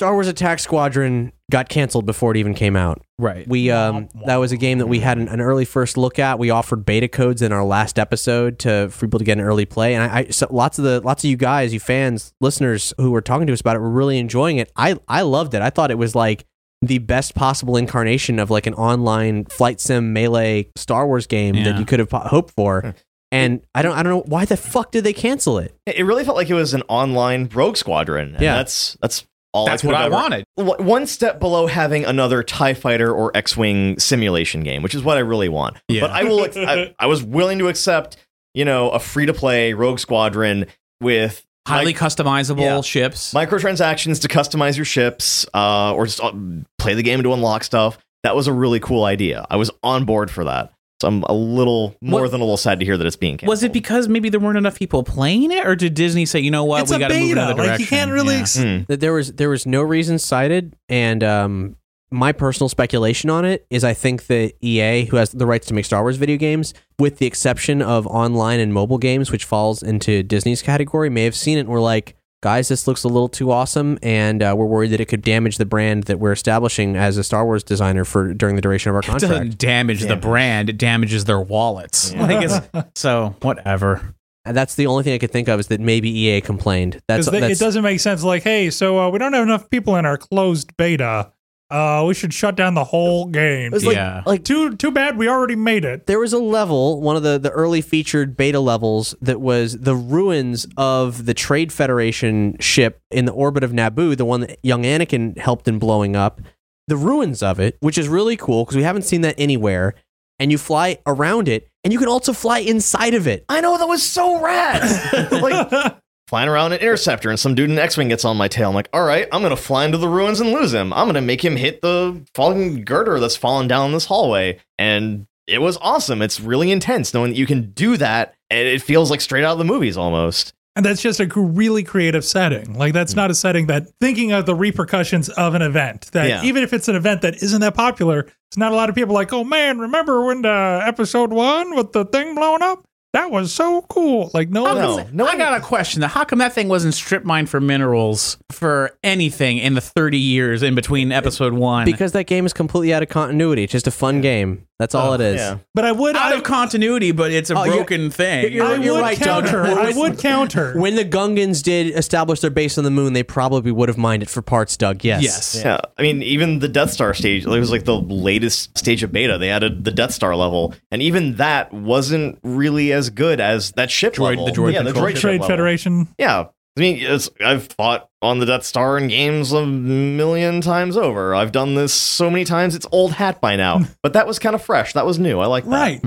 Star Wars Attack Squadron got canceled before it even came out. Right. We um, that was a game that we had an, an early first look at. We offered beta codes in our last episode to for people to get an early play, and I, I so lots of the lots of you guys, you fans, listeners who were talking to us about it, were really enjoying it. I I loved it. I thought it was like the best possible incarnation of like an online flight sim melee Star Wars game Yeah. that you could have po- hoped for. And I don't I don't know why the fuck did they cancel it? It really felt like it was an online Rogue Squadron. And Yeah. that's that's all. That's I what I ever- wanted. One step below having another Tie Fighter or X-wing simulation game, which is what I really want. Yeah. But I will. I, I was willing to accept, you know, a free-to-play Rogue Squadron with Highly mic- customizable Yeah. ships. microtransactions to customize your ships, uh, or just uh, play the game to unlock stuff. That was a really cool idea. I was on board for that. So I'm a little more What- than a little sad to hear that it's being canceled. was it because maybe there weren't enough people playing it, or did Disney say, you know what, It's we a got to move beta. another Like, direction? you can't really Yeah. ex- that there was there was no reason cited and um my personal speculation on it is I think that EA, who has the rights to make Star Wars video games, with the exception of online and mobile games, which falls into Disney's category, may have seen it and were like, guys, this looks a little too awesome, and uh, we're worried that it could damage the brand that we're establishing as a Star Wars designer for during the duration of our It doesn't contract. damage the brand; it damages their wallets. Like it's, so, whatever. And that's the only thing I could think of is that maybe EA complained. That's, Because that's it doesn't make sense. Like, hey, so uh, we don't have enough people in our closed beta. Uh, we should shut down the whole game. It's like, Yeah. like Too too bad we already made it. there was a level, one of the, the early featured beta levels, that was the ruins of the Trade Federation ship in the orbit of Naboo, the one that young Anakin helped in blowing up. The ruins of it, which is really cool because we haven't seen that anywhere. And you fly around it, and you can also fly inside of it. I know that was so rad. like flying around an interceptor, and some dude in an X-wing gets on my tail. I'm like, all right, I'm gonna fly into the ruins and lose him. I'm gonna make him hit the falling girder that's falling down this hallway, and it was awesome. It's really intense knowing that you can do that, and it feels like straight out of the movies almost. And that's just a really creative setting. Like that's not a setting that thinking of the repercussions of an event. That Yeah. even if it's an event that isn't that popular, it's not a lot of people like, oh man, remember when uh, episode one with the thing blowing up? That was so cool. Like no, No, no, I got a question. How come that thing wasn't strip mined for minerals for anything in the 30 years in between episode one? Because that game is completely out of continuity. It's just a fun game. That's all oh, it is. Yeah. but I would out I, of continuity, but it's a Oh, you're- broken thing. you're- I you're would right, Doug. counter. I would counter. When the Gungans did establish their base on the moon, they probably would have mined it for parts, Doug. Yes. yes. Yeah, I mean, even the Death Star stage, it was like the latest stage of beta. They added the Death Star level, and even that wasn't really as good as that ship Droid- level. the droid yeah, the control droid ship ship Trade level. Federation. Yeah, I mean, it's, I've fought on the Death Star in games a million times over. I've done this so many times; it's old hat by now. but that was kind of fresh. That was new. I like that. Right.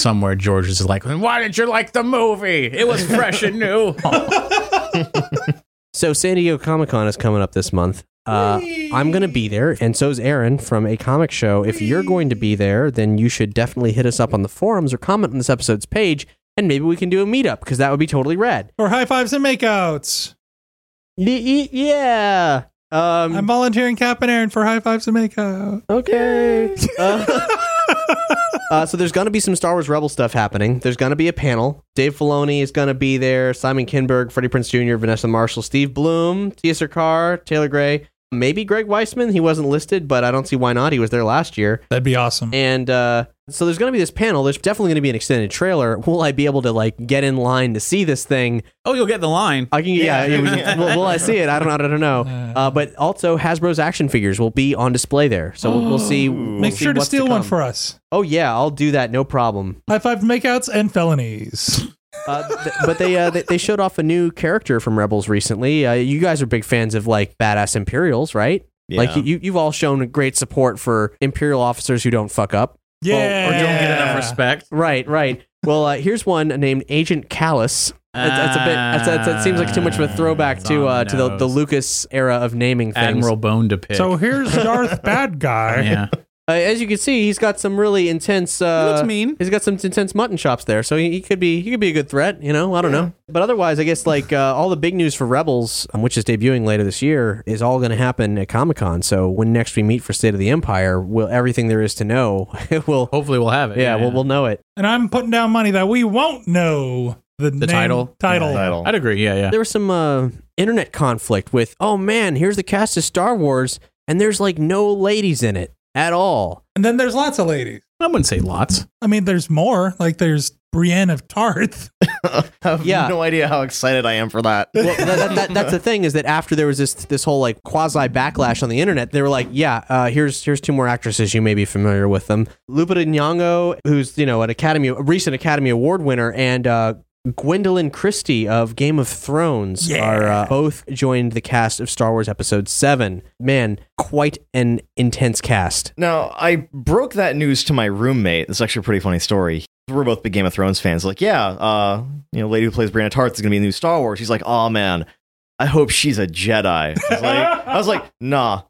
Somewhere George is like, why didn't you like the movie? It was fresh and new. So San Diego Comic Con is coming up this month. Uh, I'm going to be there, and so is Aaron from a comic show. If you're going to be there, then you should definitely hit us up on the forums or comment on this episode's page, and maybe we can do a meetup because that would be totally rad. Or high fives and makeouts. Y- yeah. Um, I'm volunteering Cap and Aaron for high fives and makeout. Okay. Uh, uh, so there's going to be some Star Wars Rebel stuff happening. There's going to be a panel. Dave Filoni is going to be there. Simon Kinberg, Freddie Prinze Jr., Vanessa Marshall, Steve Blum, Tia Carr, Taylor Gray, maybe Greg Weisman. He wasn't listed, but I don't see why not. He was there last year. That'd be awesome. And uh, so there's going to be this panel. There's definitely going to be an extended trailer. Will I be able to like get in line to see this thing? oh, you'll get the line. I can, yeah. it was- will, will I see it? I don't, I don't know. Uh, but also Hasbro's action figures will be on display there, so we'll, we'll see. we'll Make see sure to what's steal one for us. Oh yeah, I'll do that. No problem. High five makeouts and felonies. Uh, th- but they, uh, they they showed off a new character from Rebels recently. Uh, you guys are big fans of like badass Imperials, right? Yeah. Like you you've all shown great support for Imperial officers who don't fuck up. Yeah. Or don't get enough respect. Right, right. Well, uh, here's one named Agent Kallus. That's, that's a bit. That's, that's, that seems like too much of a throwback to uh, to the, the Lucas era of naming things. Admiral Bone to pick. So here's Darth Bad Guy. yeah. Uh, as you can see, he's got some really intense. Uh, looks mean. He's got some intense mutton chops there, so he, he could be he could be a good threat. You know, I don't know. But otherwise, I guess like uh, all the big news for Rebels, um, which is debuting later this year, is all going to happen at Comic Con. So when next we meet for State of the Empire, will everything there is to know will Hopefully we'll have it. yeah, We'll, we'll know it. And I'm putting down money that we won't know the, name- title? Title. Title. I'd agree. Yeah, yeah. There was some uh, internet conflict with, oh man, here's the cast of Star Wars, and there's like no ladies in it at all. And then there's lots of ladies. I wouldn't say lots. I mean, there's more. Like there's Brienne of Tarth. I have Yeah. no idea how excited I am for that. well, that, that, that, that's the thing is that after there was this this whole like quasi backlash on the internet, they were like, yeah, uh, here's here's two more actresses you may be familiar with them, Lupita Nyong'o, who's you know an Academy a recent Academy Award winner, and uh, Gwendoline Christie of Game of Thrones Yeah. are uh, both joined the cast of Star Wars Episode Seven. Man, quite an intense cast. Now, I broke that news to my roommate. It's actually a pretty funny story. We're both big Game of Thrones fans. Like, yeah, uh, you know, lady who plays Brianna Tarth is going to be in new Star Wars. She's like, oh man, I hope she's a Jedi. I was like, I was like nah,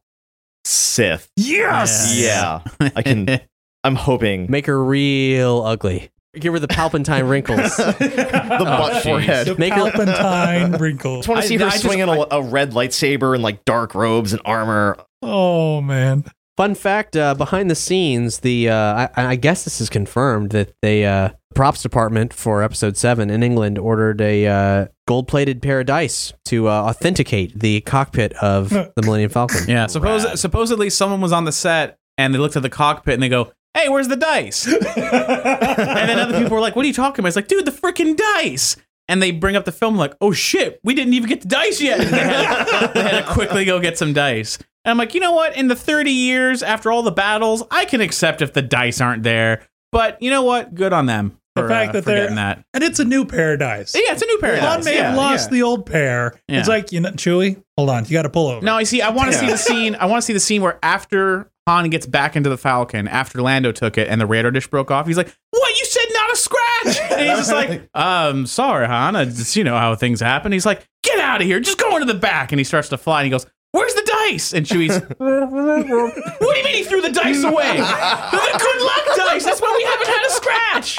Sith. Yes. Yeah, I can. I'm hoping Make her real ugly. Give her the Palpatine wrinkles. the butt jeez. forehead. The Make her- Palpatine I wrinkle. just want to see I- her I just- swinging a, a red lightsaber and like dark robes and armor. Oh man. Fun fact: uh, behind the scenes, the uh, I, I guess this is confirmed that the uh, props department for Episode Seven in England ordered a uh, gold-plated pair of dice to uh, authenticate the cockpit of the Millennium Falcon. Yeah. Suppose supposedly someone was on the set and they looked at the cockpit and they go, "Hey, where's the dice?" and then other people were like, "What are you talking about?" It's like, "Dude, the freaking dice!" And they bring up the film like, "Oh shit, we didn't even get the dice yet." They had to quickly go get some dice. And I'm like, you know what? In the 30 years after all the battles, I can accept if the dice aren't there. But you know what? Good on them. The for, fact uh, that they're getting that. and it's a new paradise. Yeah, it's a new paradise. Han may yeah, have lost yeah. the old pair. Yeah. It's like you know, Chewie. Hold on, you got to pull over. No, I see. I want to see the scene. I want to see the scene where after Han gets back into the Falcon, after Lando took it and the radar dish broke off, he's like, "What? You said not a scratch?" And he's just like, "Um, sorry, Han. I just, you know how things happen." He's like, "Get out of here! Just go into the back." And he starts to fly, and he goes. Where's the dice? And Chewie's, what do you mean he threw the dice away? They're the good luck dice. That's why we haven't had a scratch.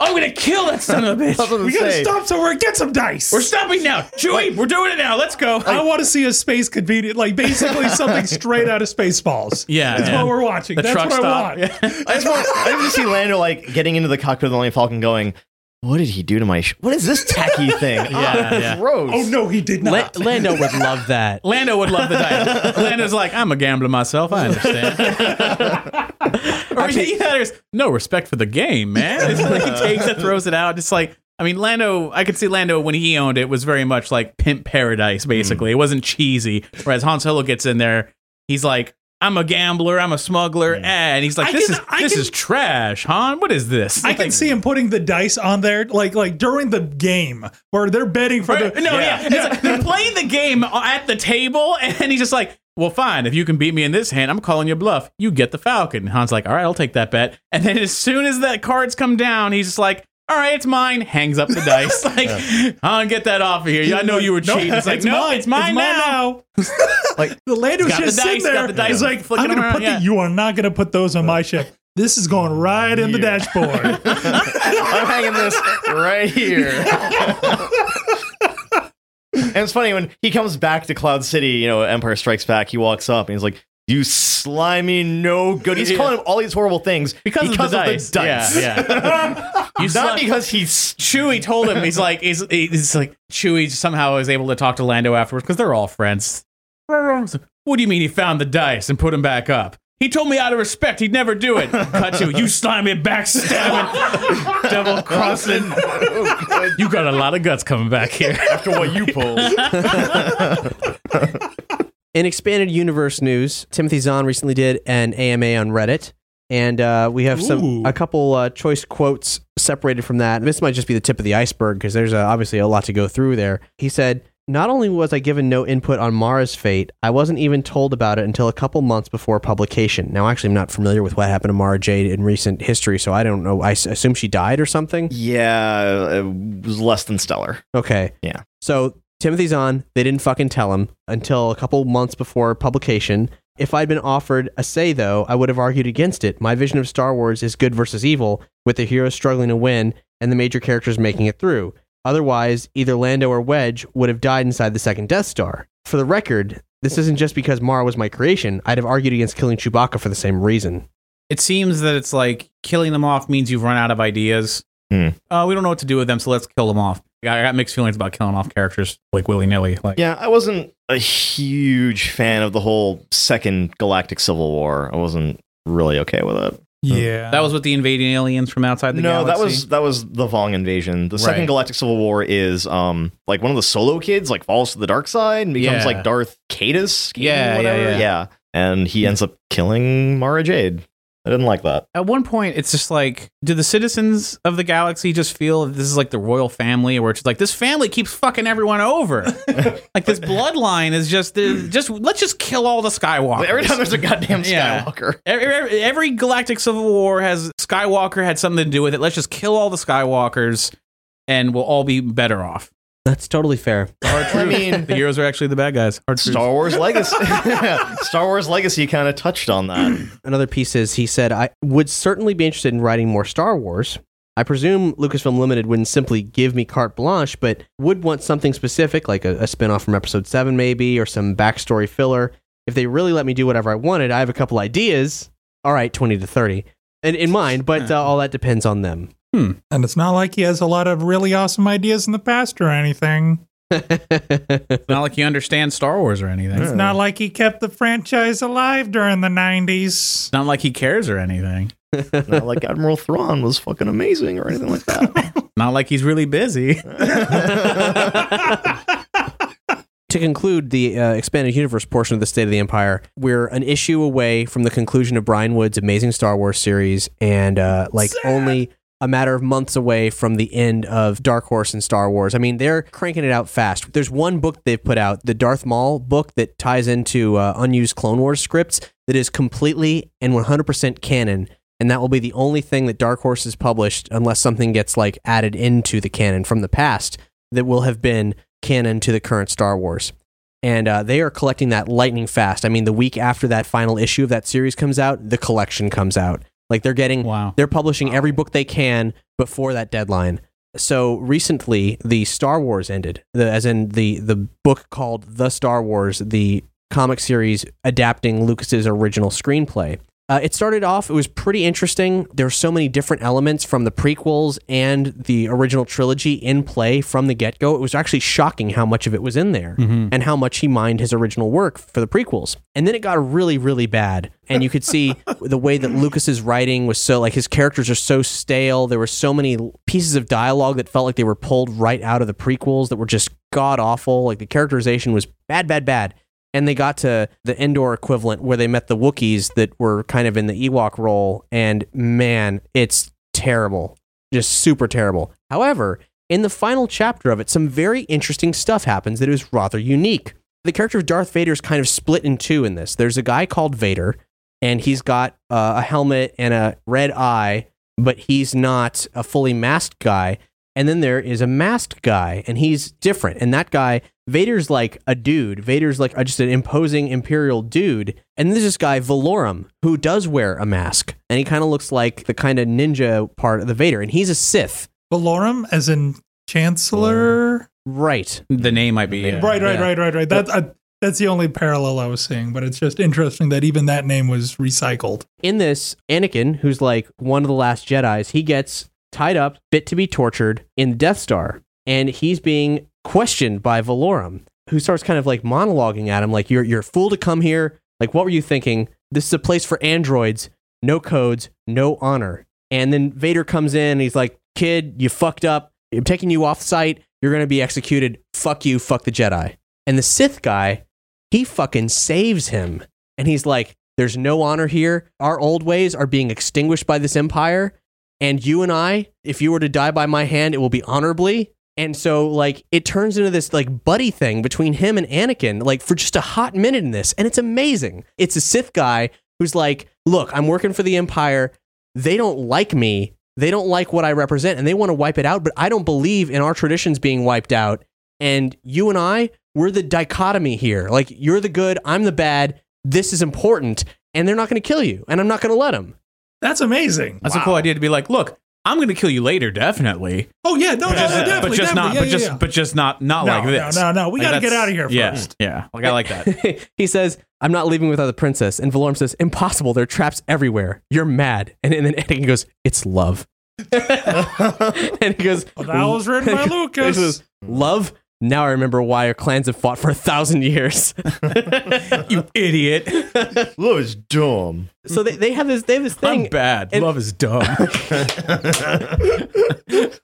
I'm gonna kill that son of a bitch. we gotta stop somewhere. and Get some dice. We're stopping now, Chewie. We're doing it now. Let's go. I want to see a space convenient, like basically something straight out of Spaceballs. Yeah, that's yeah. what we're watching. The that's truck what stop. I want. I just want, I just see Lando like getting into the cockpit of the Millennium Falcon, going, "What did he do to my? Sh- what is this tacky thing? Yeah, oh, yeah. gross. Oh no, he did La- not. Lando would love that. Lando would love the dice. Lando's like, I'm a gambler myself. I understand. or he, there's no respect for the game, man. It's like he takes it, throws it out. It's like, I mean, Lando. I could see Lando when he owned it was very much like pimp paradise. Basically, mm. it wasn't cheesy. Whereas Han Solo gets in there, he's like. I'm a gambler. I'm a smuggler, eh, and he's like, "This can- is I this can- is trash, Han. What is this?" I can see him putting the dice on there, like like during the game where they're betting for Right? the. no, yeah. It's like they're playing the game at the table, and he's just like, "Well, fine. If you can beat me in this hand, I'm calling you bluff. You get the Falcon." Han's like, "All right, I'll take that bet." And then as soon as that cards come down, he's just like. All right, it's mine. Hangs up the dice. Like, Han, get that off of here. I know you were No, cheating. It's like, no, mine. it's mine now. Like, The Got the just sitting dice, there. the dice, He's like, flicking I'm gonna around, put yeah. the. You are not gonna put those on my ship. This is going right in the dashboard. I'm hanging this right here. and it's funny when he comes back to Cloud City, you know, Empire Strikes Back, he walks up and he's like, You slimy no good. He's calling him all these horrible things Because, of the dice. dice. Yeah, yeah. You Not because he's Chewie told him he's like he's, he's like Chewie somehow was able to talk to Lando afterwards because they're all friends. What do you mean he found the dice and put him back up? He told me out of respect he'd never do it. Cut to you slimy backstabbing, double crossing. Oh, you got a lot of guts coming back here. after what you pulled. In expanded universe news, Timothy Zahn recently did an AMA on Reddit, and uh, we have some Ooh. a couple uh, choice quotes separated from that. This might just be the tip of the iceberg because there's uh, obviously a lot to go through there. He said, "Not only was I given no input on Mara's fate, I wasn't even told about it until a couple months before publication. Now, actually, I'm not familiar with what happened to Mara Jade in recent history, so I don't know. I s- assume she died or something. yeah, it was less than stellar. Okay. Yeah. So Timothy Zahn. They didn't fucking tell him until a couple months before publication. If I'd been offered a say, though, I would have argued against it. My vision of Star Wars is good versus evil, with the heroes struggling to win and the major characters making it through. Otherwise, either Lando or Wedge would have died inside the second Death Star. For the record, this isn't just because Mara was my creation. I'd have argued against killing Chewbacca for the same reason. It seems that it's like killing them off means you've run out of ideas. Hmm. Uh, we don't know what to do with them, so let's kill them off. I got mixed feelings about killing off characters like willy nilly. Like, Yeah, I wasn't a huge fan of the whole second Galactic Civil War. I wasn't really okay with it. yeah, that was with the invading aliens from outside the no, galaxy. that was that was the Vong invasion. The second Right. Galactic Civil War is um like one of the solo kids like falls to the dark side and becomes Yeah. like Darth Caedus. Caden, Yeah, yeah, whatever. yeah. And he ends up killing Mara Jade. I didn't like that. At one point, it's just like, do the citizens of the galaxy just feel that this is like the royal family, where it's like this family keeps fucking everyone over? like this bloodline is just, just let's just kill all the Skywalkers. Every time there's a goddamn Yeah. Skywalker. Every, every, every galactic civil war has Skywalker had something to do with it. Let's just kill all the Skywalkers, and we'll all be better off. That's totally fair. I mean, The heroes are actually the bad guys. Hard truths. Star Wars Legacy. Star Wars Legacy kind of touched on that. another piece is he said I would certainly be interested in writing more Star Wars. I presume Lucasfilm Limited wouldn't simply give me carte blanche, but would want something specific, like a, a spin-off from Episode Seven, maybe, or some backstory filler. If they really let me do whatever I wanted, I have a couple ideas. All right, twenty to thirty, in, in mind, but uh, all that depends on them. And it's not like he has a lot of really awesome ideas in the past or anything. It's not like he understands Star Wars or anything. It's not like he kept the franchise alive during the '90s. It's not like he cares or anything. Not like Admiral Thrawn was fucking amazing or anything like that. Not like he's really busy. to conclude the uh, expanded universe portion of the State of the Empire, we're an issue away from the conclusion of Brian Wood's amazing Star Wars series, and uh, like only a matter of months away from the end of Dark Horse and Star Wars. I mean, they're cranking it out fast. There's one book they've put out, the Darth Maul book that ties into uh, unused Clone Wars scripts that is completely and 100% canon. And that will be the only thing that Dark Horse has published, unless something gets like added into the canon from the past, that will have been canon to the current Star Wars. And uh, they are collecting that lightning fast. I mean, the week after that final issue of that series comes out, the collection comes out. Like they're getting, Wow. they're publishing every book they can before that deadline. So recently, the Star Wars ended, the, as in the the book called The Star Wars, the comic series adapting Lucas's original screenplay. Uh, it started off; it was pretty interesting. There were so many different elements from the prequels and the original trilogy in play from the get go. It was actually shocking how much of it was in there and how much he mined his original work for the prequels. And then it got really, really bad, and you could see the way that Lucas's writing was so like his characters are so stale. There were so many pieces of dialogue that felt like they were pulled right out of the prequels that were just god awful. Like the characterization was bad, bad, bad and they got to the Endor equivalent where they met the Wookiees that were kind of in the Ewok role, and man, it's terrible. Just super terrible. However, in the final chapter of it, some very interesting stuff happens that is rather unique. The character of Darth Vader is kind of split in two in this. There's a guy called Vader, and he's got uh, a helmet and a red eye, but he's not a fully masked guy. And then there is a masked guy, and he's different. And that guy, Vader's like a dude. Vader's like a, just an imposing imperial dude. And there's this guy, Valorum, who does wear a mask. And he kind of looks like the kind of ninja part of the Vader. And he's a Sith. Valorum, as in Chancellor. Right. The name might be uh, Right, right, Yeah. right, right, right. That I, that's the only parallel I was seeing, but it's just interesting that even that name was recycled. in this, Anakin, who's like one of the last Jedi's, he gets tied up, fit to be tortured in the Death Star, and he's being questioned by Valorum, who starts kind of like monologuing at him, like, "You're you're a fool to come here. Like, what were you thinking? This is a place for androids, no codes, no honor." And then Vader comes in, and he's like, "Kid, you fucked up. I'm taking you off site. You're gonna be executed. Fuck you. Fuck the Jedi." And the Sith guy, he fucking saves him, and he's like, "There's no honor here. Our old ways are being extinguished by this empire." And you and I, if you were to die by my hand, it will be honorably. And so, like, it turns into this like buddy thing between him and Anakin, like for just a hot minute in this, and it's amazing. It's a Sith guy who's like, "Look, I'm working for the Empire. They don't like me. They don't like what I represent, and they want to wipe it out. But I don't believe in our traditions being wiped out. And you and I, we're the dichotomy here. Like, you're the good, I'm the bad. This is important, and they're not going to kill you, and I'm not going to let them." That's amazing. That's a cool idea to be like, look, I'm going to kill you later, definitely. Oh yeah, no, no, no, definitely, but just not, definitely. but Yeah, just, yeah, yeah. but just not, not No, like this. no, no, no. we Like, gotta get out of here first. Yeah, like I like that. he says, I'm not leaving without the princess. And Valorum says, Impossible. There are traps everywhere. You're mad. And, and then Anakin goes, It's love. and he goes, Well, that was written by he Lucas. goes, Love? Now I remember why our clans have fought for a thousand years. you idiot. Love is dumb. so they, they have this they have this thing. I'm bad. and- Love is dumb.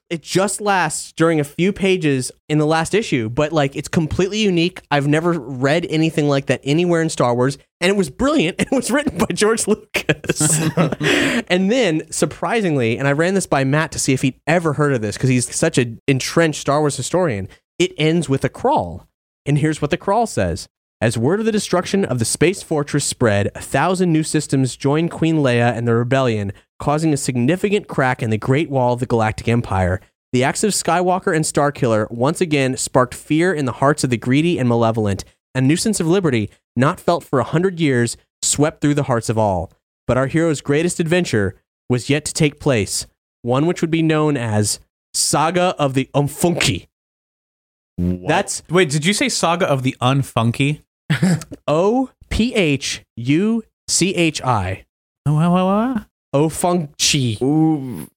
it just lasts during a few pages in the last issue, but like it's completely unique. I've never read anything like that anywhere in Star Wars, and it was brilliant. It was written by George Lucas. and then, surprisingly, and I ran this by Matt to see if he'd ever heard of this because he's such an entrenched Star Wars historian. It ends with a crawl. And here's what the crawl says. As word of the destruction of the space fortress spread, a thousand new systems joined Queen Leia and the rebellion, causing a significant crack in the Great Wall of the Galactic Empire. The acts of Skywalker and Starkiller once again sparked fear in the hearts of the greedy and malevolent. And a nuisance of liberty, not felt for a hundred years, swept through the hearts of all. But our hero's greatest adventure was yet to take place, one which would be known as Saga of the Umfunki. That's Wait, did you say Saga of the Unfunky? O P H U C H I. Oh, what, what, what? Ofunchi. Ooh,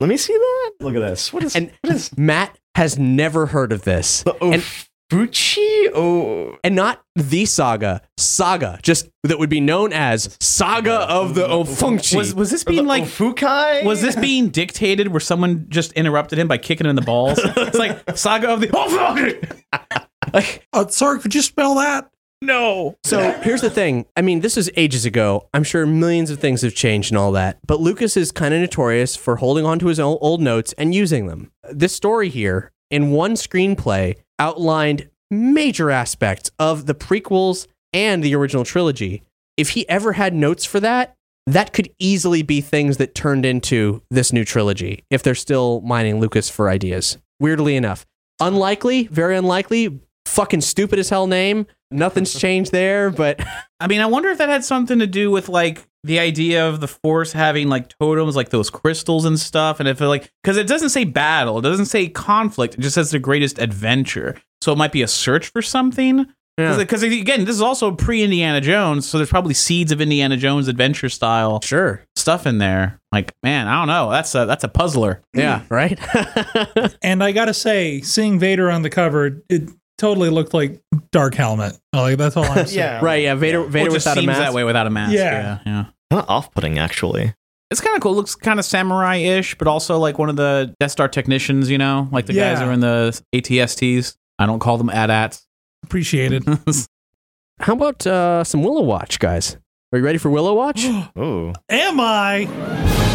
let me see that. Look at this. What is And what is Matt has never heard of this. the And, Ofuchi? Oh, and not the saga, saga, just that would be known as Saga of the Ofunchi. Was was this being like Fukai? was this being dictated where someone just interrupted him by kicking him in the balls? It's like Saga of the Oh fuck! Like, Uh, sorry, could you spell that? No. So here's the thing. I mean, this is ages ago. I'm sure millions of things have changed and all that. But Lucas is kind of notorious for holding on to his old notes and using them. This story here, in one screenplay, outlined major aspects of the prequels and the original trilogy. If he ever had notes for that, that could easily be things that turned into this new trilogy if they're still mining Lucas for ideas. Weirdly enough. Unlikely, very unlikely, fucking stupid as hell name. Nothing's changed there, but I mean, I wonder if that had something to do with like the idea of the Force having like totems, like those crystals and stuff, and if it like because it doesn't say battle, it doesn't say conflict, it just says the greatest adventure. So it might be a search for something. Yeah. Because again, this is also pre Indiana Jones, so there's probably seeds of Indiana Jones adventure style sure. stuff in there. Like, man, I don't know. That's a that's a puzzler. Yeah, right? And I gotta say, seeing Vader on the cover, it totally looked like Dark Helmet. Like that's all I'm saying. Yeah. right, yeah. Vader, Well, Vader it without a mask. that way without a mask. Yeah. yeah. yeah. Kind of off-putting, actually. It's kind of cool. It looks kind of samurai-ish, but also like one of the Death Star technicians. You know, like the guys Yeah. who are in the ATSTs. I don't call them AT-ATs. Appreciated. How about uh, some Willow Watch, guys? Are you ready for Willow Watch? oh, Am I?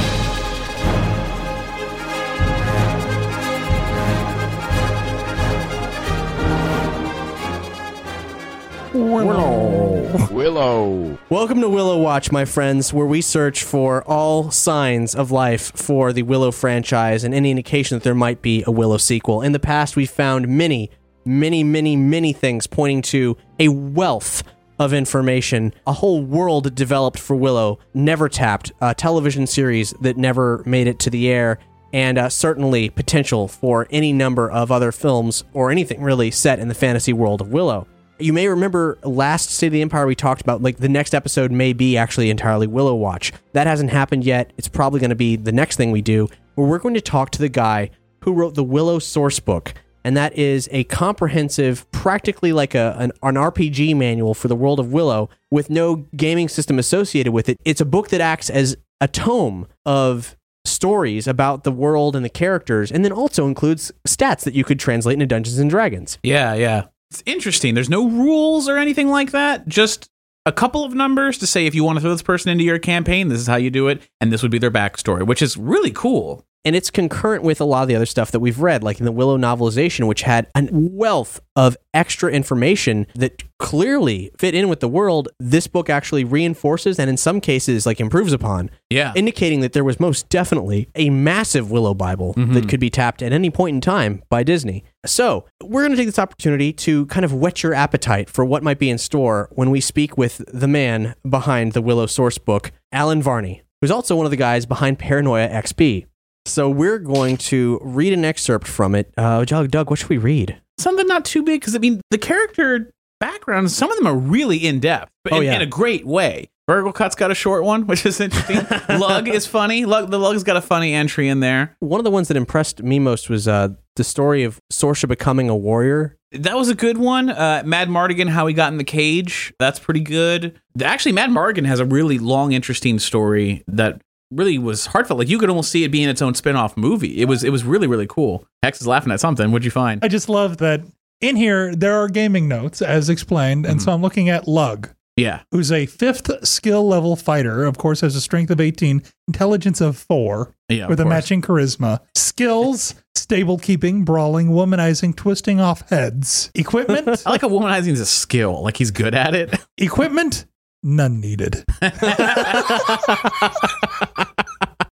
Willow. Willow. Welcome to Willow Watch, my friends, where we search for all signs of life for the Willow franchise and any indication that there might be a Willow sequel. In the past, we've found many, many, many, many things pointing to a wealth of information, a whole world developed for Willow, never tapped, a television series that never made it to the air, and uh, certainly potential for any number of other films or anything really set in the fantasy world of Willow. You may remember last State of the Empire we talked about like the next episode may be actually entirely Willow Watch. That hasn't happened yet. It's probably going to be the next thing we do. Where we're going to talk to the guy who wrote the Willow source book, and that is a comprehensive, practically like a an, an RPG manual for the world of Willow with no gaming system associated with it. It's a book that acts as a tome of stories about the world and the characters, and then also includes stats that you could translate into Dungeons and Dragons. Yeah, yeah. It's interesting. There's no rules or anything like that. Just a couple of numbers to say if you want to throw this person into your campaign, this is how you do it, and this would be their backstory, which is really cool. And it's concurrent with a lot of the other stuff that we've read, like in the Willow novelization, which had a wealth of extra information that clearly fit in with the world. This book actually reinforces and, in some cases, like improves upon, Yeah. indicating that there was most definitely a massive Willow Bible that mm-hmm. could be tapped at any point in time by Disney. So, we're going to take this opportunity to kind of whet your appetite for what might be in store when we speak with the man behind the Willow source book, Allen Varney, who's also one of the guys behind Paranoia XP. So we're going to read an excerpt from it. Uh, Doug, Doug, what should we read? Something not too big because I mean the character backgrounds, some of them are really in depth, but Oh, in, yeah. in a great way. Virgil Cut's got a short one, which is interesting. Lug is funny. Lug, the Lug's got a funny entry in there. One of the ones that impressed me most was uh, the story of Sorsha becoming a warrior. That was a good one. Uh, Madmartigan, how he got in the cage. That's pretty good. Actually, Madmartigan has a really long, interesting story that really was heartfelt. Like you could almost see it being its own spin-off movie. It was it was really really cool. Hex is laughing at something. What'd you find? I just love that in here there are gaming notes as explained, and mm-hmm. so I'm looking at Lug, Yeah. who's a fifth skill level fighter. Of course, has a strength of 18, intelligence of four, Yeah. with a course. matching charisma. Skills: stable keeping, brawling, womanizing, twisting off heads. Equipment: I like a womanizing is a skill. Like he's good at it. equipment, none needed.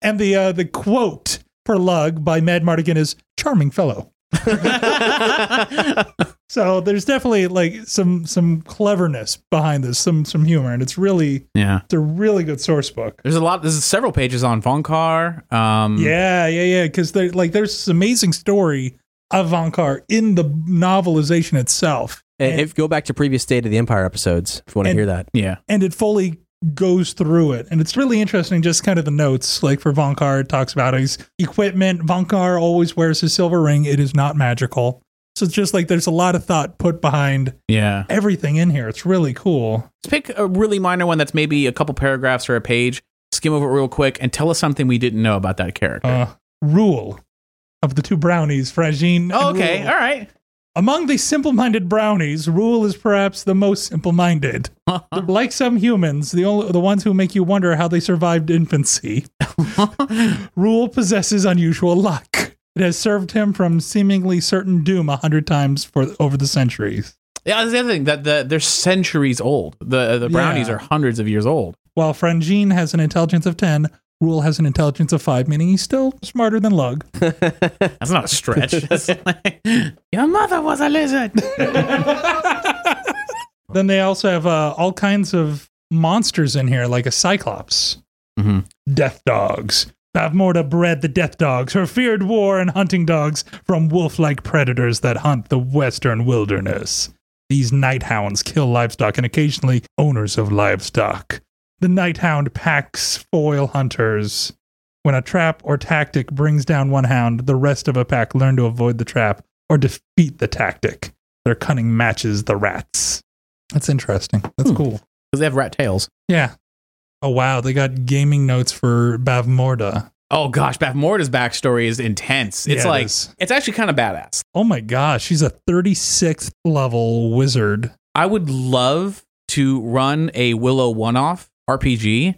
and the uh, the quote for Lug by Madmartigan is "charming fellow." So there's definitely like some some cleverness behind this, some some humor, and it's really yeah. it's a really good source book. There's a lot. There's several pages on Vohnkar. Um, Yeah, yeah, yeah. Because there like there's this amazing story of Vohnkar in the novelization itself, And if you go back to previous State of the Empire episodes, if you want to hear that. Yeah. and it fully goes through it, and it's really interesting. Just kind of the notes, like for Vohnkar, it talks about his equipment. Vohnkar always wears his silver ring. It is not magical. So it's just like there's a lot of thought put behind Yeah. everything in here. It's really cool. Let's pick a really minor one that's maybe a couple paragraphs or a page. Skim over it real quick and tell us something we didn't know about that character. Uh, rule of the two brownies, Franjean. oh, okay. Rool. All right. Among the simple minded brownies, Rool is perhaps the most simple minded. like some humans, the, only, the ones who make you wonder how they survived infancy, Rule possesses unusual luck. It has served him from seemingly certain doom a hundred times for over the centuries. Yeah, that's the other thing that the, they're centuries old. The the brownies Yeah. are hundreds of years old. While Franjean has an intelligence of 10, Rool has an intelligence of 5, meaning he's still smarter than Lug. That's not a stretch. That's like, Your mother was a lizard. Then they also have uh, all kinds of monsters in here, like a Cyclops. Mhm. Death dogs. Bavmorda bred the death dogs, her feared war and hunting dogs from wolf like predators that hunt the western wilderness. These night hounds kill livestock and occasionally owners of livestock. The night hound packs foil hunters. When a trap or tactic brings down one hound, the rest of a pack learn to avoid the trap or defeat the tactic. Their cunning matches the rats. That's interesting. That's Hmm. cool. Because they have rat tails. Yeah. Oh wow, they got gaming notes for Bavmorda. Oh gosh, Bavmorda's backstory is intense. It's Yeah, like is. it's actually kind of badass. Oh my gosh, she's a 36th level wizard. I would love to run a Willow one-off RPG,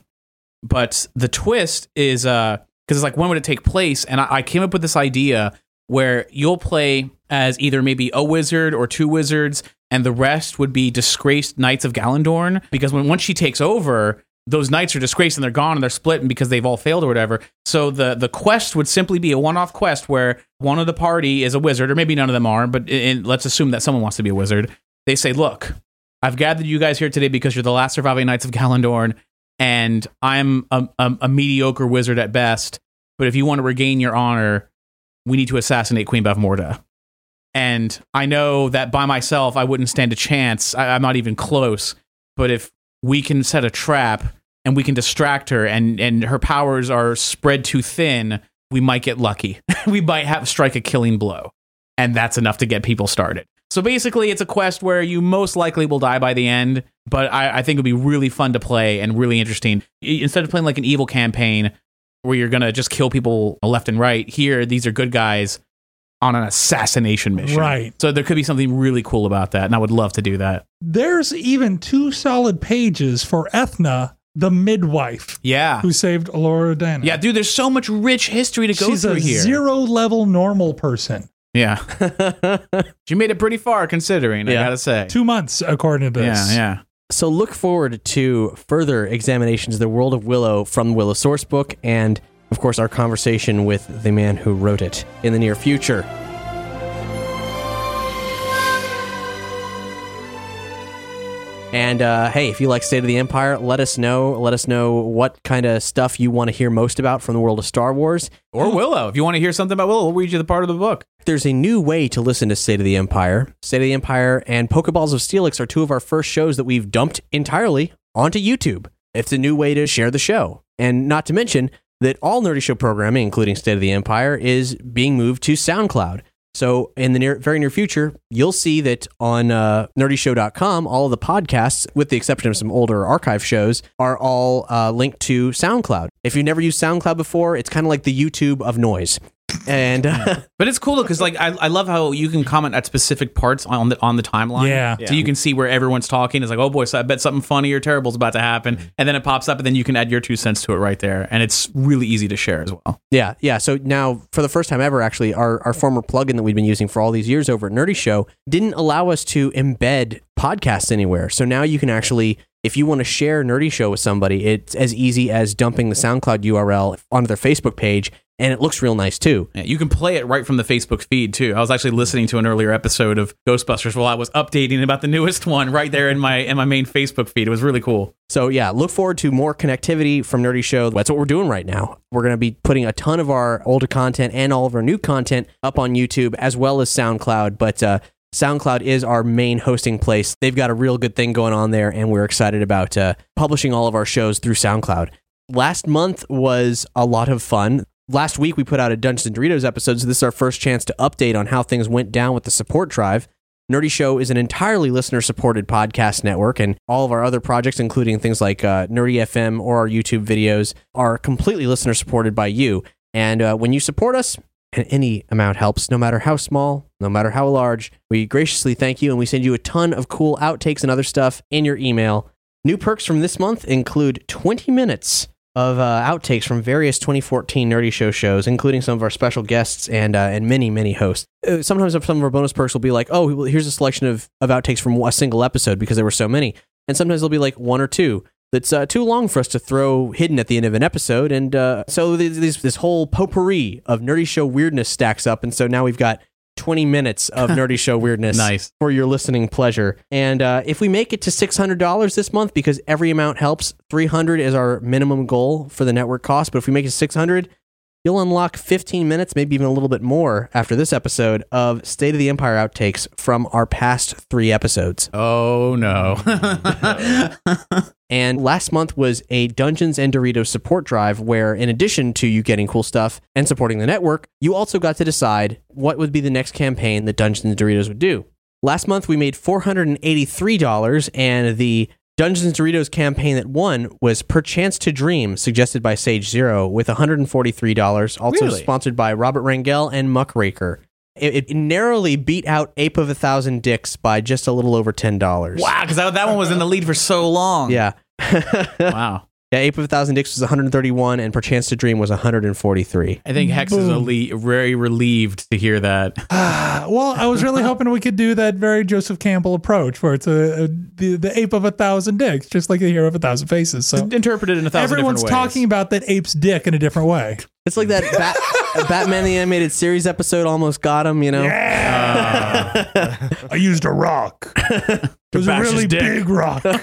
but the twist is uh because it's like when would it take place? And I, I came up with this idea where you'll play as either maybe a wizard or two wizards, and the rest would be disgraced knights of Galladoorn. Because when once she takes over, those knights are disgraced and they're gone and they're split and because they've all failed or whatever. So the the quest would simply be a one-off quest where one of the party is a wizard, or maybe none of them are, but let's assume that someone wants to be a wizard. They say, "Look, I've gathered you guys here today because you're the last surviving knights of Galladoorn, and I'm a, a, a mediocre wizard at best. But if you want to regain your honor, we need to assassinate Queen Bavmorda. And I know that by myself, I wouldn't stand a chance. I, I'm not even close. But if we can set a trap and we can distract her, and and her powers are spread too thin, we might get lucky. we might have strike a killing blow, and that's enough to get people started. So basically, it's a quest where you most likely will die by the end, but I, I think it'd be really fun to play and really interesting. Instead of playing like an evil campaign where you're gonna just kill people left and right, here these are good guys on an assassination mission. Right. So there could be something really cool about that, and I would love to do that. There's even two solid pages for Ethna, the midwife Yeah. who saved Elora Danan. Yeah, dude, there's so much rich history to go She's through a here. zero level normal person. Yeah. she made it pretty far considering, I Yeah. gotta say. Two months, according to this. Yeah, yeah. So look forward to further examinations of the world of Willow from the Willow Sourcebook and, of course, our conversation with the man who wrote it in the near future. And uh, hey, if you like State of the Empire, let us know. Let us know what kind of stuff you want to hear most about from the world of Star Wars. Or Willow. If you want to hear something about Willow, we'll read you the part of the book. There's a new way to listen to State of the Empire. State of the Empire and Pokeballs of Steelix are two of our first shows that we've dumped entirely onto YouTube. It's a new way to share the show. And not to mention that all Nerdy Show programming, including State of the Empire, is being moved to SoundCloud. So in the near, very near future, you'll see that on uh, nerdyshow.com, all of the podcasts, with the exception of some older archive shows, are all uh, linked to SoundCloud. If you've never used SoundCloud before, it's kind of like the YouTube of noise. And uh, But it's cool because like I, I love how you can comment at specific parts on the on the timeline. Yeah. So you can see where everyone's talking. It's like, oh boy, so I bet something funny or terrible is about to happen. And then it pops up and then you can add your two cents to it right there. And it's really easy to share as well. Yeah, yeah. So now, for the first time ever, actually, our, our former plugin that we've been using for all these years over at Nerdy Show didn't allow us to embed podcasts anywhere. So now you can actually, if you want to share Nerdy Show with somebody, it's as easy as dumping the SoundCloud URL onto their Facebook page, and it looks real nice too. Yeah, you can play it right from the Facebook feed too. I was actually listening to an earlier episode of Ghostbusters while I was updating about the newest one right there in my in my main Facebook feed. It was really cool. So yeah, look forward to more connectivity from Nerdy Show. That's what we're doing right now. We're going to be putting a ton of our older content and all of our new content up on YouTube as well as SoundCloud. But uh, SoundCloud is our main hosting place. They've got a real good thing going on there, and we're excited about uh, publishing all of our shows through SoundCloud. Last month was a lot of fun. Last week we put out a Dungeons and Doritos episode, so this is our first chance to update on how things went down with the support drive. Nerdy Show is an entirely listener supported podcast network, and all of our other projects, including things like uh, Nerdy FM or our YouTube videos, are completely listener supported by you. And uh, when you support us, and any amount helps, no matter how small, no matter how large. We graciously thank you, and we send you a ton of cool outtakes and other stuff in your email. New perks from this month include 20 minutes of uh, outtakes from various 2014 Nerdy Show shows, including some of our special guests and uh, and many many hosts. Uh, sometimes some of our bonus perks will be like, oh, here's a selection of of outtakes from a single episode because there were so many, and sometimes they'll be like one or two. That's uh, too long for us to throw hidden at the end of an episode, and uh, so this this whole potpourri of Nerdy Show weirdness stacks up, and so now we've got 20 minutes of Nerdy Show weirdness Nice. for your listening pleasure. And uh, if we make it to $600 this month, because every amount helps, 300 is our minimum goal for the network cost. But if we make it 600, you'll unlock 15 minutes, maybe even a little bit more after this episode of State of the Empire outtakes from our past three episodes. Oh no. And last month was a Dungeons and Doritos support drive where, in addition to you getting cool stuff and supporting the network, you also got to decide what would be the next campaign that Dungeons and Doritos would do. Last month we made $483, and the Dungeons and Doritos campaign that won was Perchance to Dream, suggested by Sage Zero, with $143. Also Really? sponsored by Robert Rangel and Muckraker. It, it narrowly beat out Ape of a Thousand Dicks by just a little over $10. wow, because that, that one was in the lead for so long. Yeah. Wow. Yeah, Ape of a Thousand Dicks was 131, and Perchance to Dream was 143. I think Hex is Boom. very relieved to hear that. Ah, well, I was really hoping we could do that very Joseph Campbell approach, where it's a, a the, the ape of a thousand dicks, just like the hero of a thousand faces. So Interpreted in a thousand everyone's different ways. talking about that ape's dick in a different way. It's like that Bat- Batman the Animated Series episode almost got him, you know? Yeah. I used a rock. It was a really big rock. Are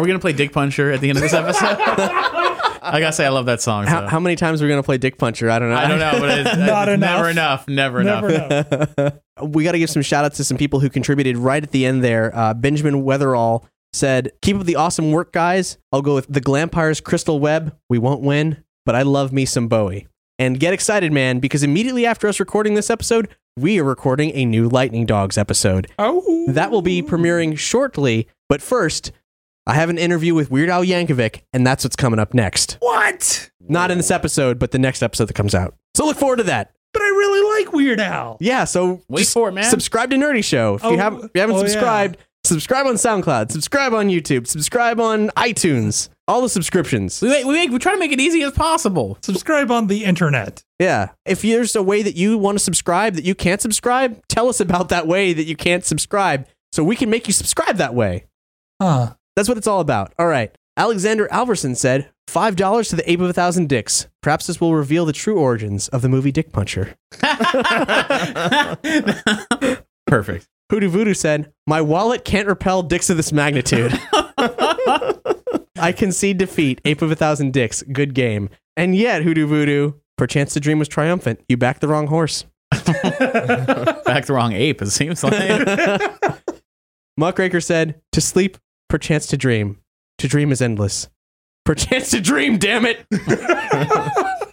we gonna play Dick Puncher at the end of this episode? I gotta say, I love that song. How, so. how many times are we going to play Dick Puncher? I don't know. I don't know, but it's, Not it's enough. never enough. Never, Never enough. know. we got to give some shout outs to some people who contributed right at the end there. Uh, Benjamin Weatherall said, Keep up the awesome work, guys. I'll go with the Glampire's Crystal Web. We won't win, but I love me some Bowie. And get excited, man, because immediately after us recording this episode, we are recording a new Lightning Dogs episode. Oh, That will be premiering shortly, but first, I have an interview with Weird Al Yankovic, and that's what's coming up next. what? Not in this episode, but the next episode that comes out. So look forward to that. But I really like Weird Al. Yeah, so Wait just for it, man. Subscribe to Nerdy Show. If Oh, you haven't if you haven't oh, yeah. Subscribed, subscribe on SoundCloud, subscribe on YouTube, subscribe on iTunes. All the subscriptions. We make, we make, we try to make it easy as possible. Subscribe on the internet. Yeah. If there's a way that you want to subscribe that you can't subscribe, tell us about that way that you can't subscribe so we can make you subscribe that way. Huh. That's what it's all about. All right. Alexander Alverson said, $5 to the ape of a thousand dicks. Perhaps this will reveal the true origins of the movie Dick Puncher. Perfect. Hoodoo Voodoo said, My wallet can't repel dicks of this magnitude. I concede defeat. Ape of a thousand dicks. Good game. And yet, Hoodoo Voodoo, perchance the dream was triumphant. You backed the wrong horse. Back the wrong ape, it seems like. Muckraker said, To sleep, perchance to dream. To dream is endless. Perchance to dream, damn it!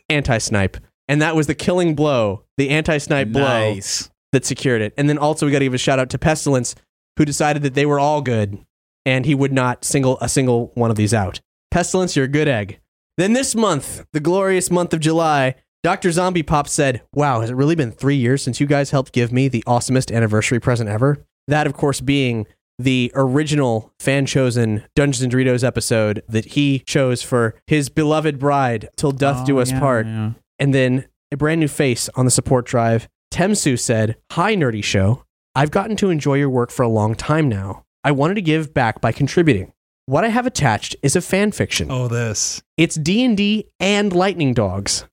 anti snipe. And that was the killing blow, the anti snipe blow nice. That secured it. And then also we got to give a shout out to Pestilence, who decided that they were all good, and he would not single a single one of these out. Pestilence, you're a good egg. Then this month, the glorious month of July, Dr. Zombie Pop said, Wow, has it really been three years since you guys helped give me the awesomest anniversary present ever? That, of course, being the original fan chosen Dungeons and Doritos episode that he chose for his beloved bride, Till Doth Do Oh, Us yeah, Part. yeah. And then a brand new face on the support drive. Temsu said, Hi, Nerdy Show. I've gotten to enjoy your work for a long time now. I wanted to give back by contributing. What I have attached is a fan fiction. Oh, this. It's D&D and Lightning Dogs.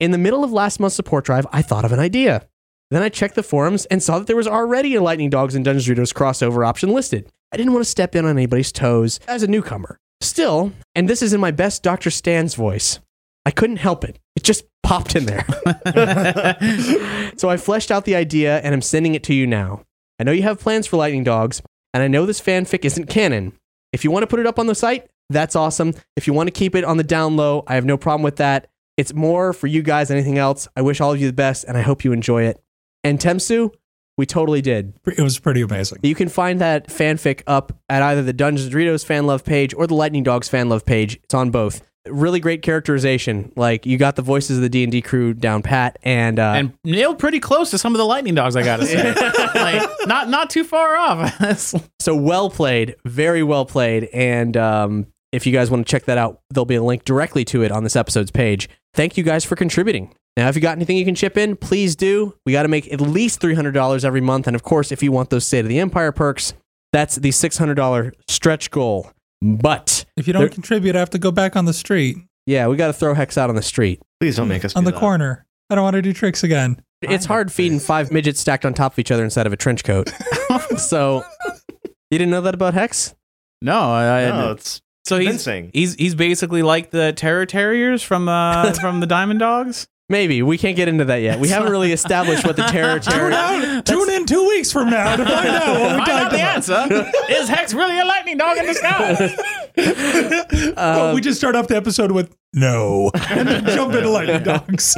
In the middle of last month's support drive, I thought of an idea. Then I checked the forums and saw that there was already a Lightning Dogs and Dungeons Dragons crossover option listed. I didn't want to step in on anybody's toes as a newcomer. Still, and this is in my best Dr. Stan's voice, I couldn't help it. It just popped in there. so I fleshed out the idea and I'm sending it to you now. I know you have plans for Lightning Dogs, and I know this fanfic isn't canon. If you want to put it up on the site, that's awesome. If you want to keep it on the down low, I have no problem with that. It's more for you guys than anything else. I wish all of you the best, and I hope you enjoy it. And Temsu, we totally did. It was pretty amazing. You can find that fanfic up at either the Dungeons and Doritos fan love page or the Lightning Dogs fan love page. It's on both. Really great characterization. Like you got the voices of the D and D crew down pat, and uh, and nailed pretty close to some of the lightning dogs. I gotta say, like not not too far off. so well played, very well played. And um, if you guys want to check that out, there'll be a link directly to it on this episode's page. Thank you guys for contributing. Now, if you got anything you can chip in, please do. We got to make at least three hundred dollars every month, and of course, if you want those State of the Empire perks, that's the six hundred dollar stretch goal. But If you don't there- contribute, I have to go back on the street, yeah, we got to throw Hex out on the street. Please don't make us on do the that. corner. I don't want to do tricks again. It's hard feeding five midgets stacked on top of each other inside of a trench coat. so, you didn't know that about Hex? no, I, I No, it's so he's convincing. he's he's basically like the Terror Terriers from uh from the Diamond Dogs. Maybe we can't get into that yet. We haven't really established what the terror Tune terror. out. Tune in two weeks from now to find out what we Find out talked the about. answer. Is Hex really a lightning dog in the sky? Oh, we just start off the episode with no, and then jump into lightning dogs.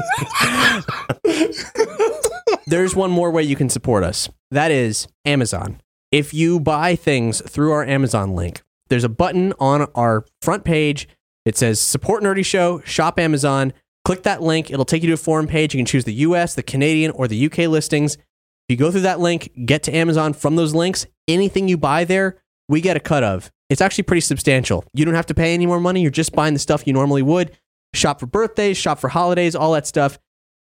There's one more way you can support us. That is Amazon. If you buy things through our Amazon link, there's a button on our front page. It says support Nerdy Show, shop Amazon. Click that link. It'll take you to a forum page. You can choose the US, the Canadian, or the UK listings. If you go through that link, get to Amazon from those links, anything you buy there, we get a cut of. It's actually pretty substantial. You don't have to pay any more money. You're just buying the stuff you normally would. Shop for birthdays, shop for holidays, all that stuff.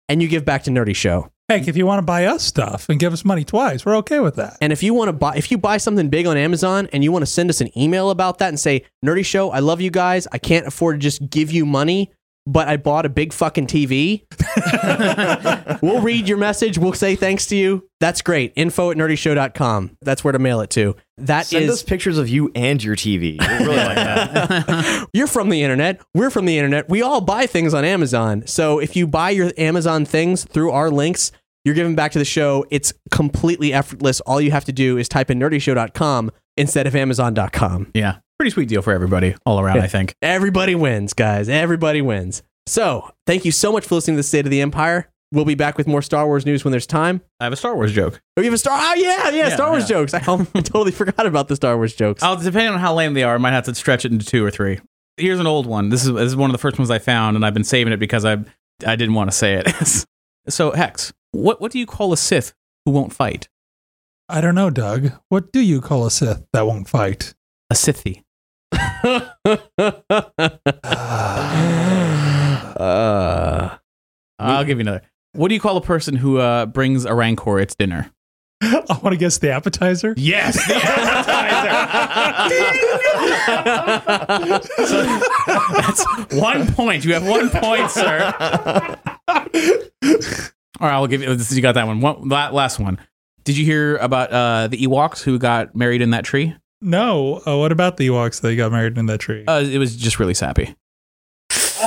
And you give back to Nerdy Show. Heck, if you want to buy us stuff and give us money twice, we're okay with that. And if you want to buy, if you buy something big on Amazon and you want to send us an email about that and say, Nerdy Show, I love you guys. I can't afford to just give you money, but I bought a big fucking TV. we'll read your message. We'll say thanks to you. That's great. Info at nerdyshow.com. That's where to mail it to. That Send is- us pictures of you and your TV. We really like that. You're from the internet. We're from the internet. We all buy things on Amazon. So if you buy your Amazon things through our links, you're giving back to the show. It's completely effortless. All you have to do is type in nerdyshow.com instead of amazon.com. yeah, pretty sweet deal for everybody all around. I think. Everybody wins, guys. Everybody wins. So thank you so much for listening to the State of the Empire. We'll be back with more Star Wars news when there's time. I have a Star Wars joke. Oh, you have a Star? Oh, yeah, yeah, Yeah, Star Wars yeah. jokes. I totally forgot about the Star Wars jokes. I'll depending on how lame they are, I might have to stretch it into two or three. Here's an old one. This is this is one of the first ones I found, and I've been saving it because I I didn't want to say it. so Hex, what what do you call a Sith who won't fight? I don't know, Doug. What do you call a Sith that won't fight? A Sithy. uh, I'll give you another. What do you call a person who uh, brings a Rancor its dinner? I want to guess the appetizer. Yes, the appetizer. That's one point. You have one point, sir. All right, I'll give you. This, you got that one. one. la- Last one. Did you hear about uh, the Ewoks who got married in that tree? No. Uh, what about the Ewoks that got married in that tree? Uh, it was just really sappy.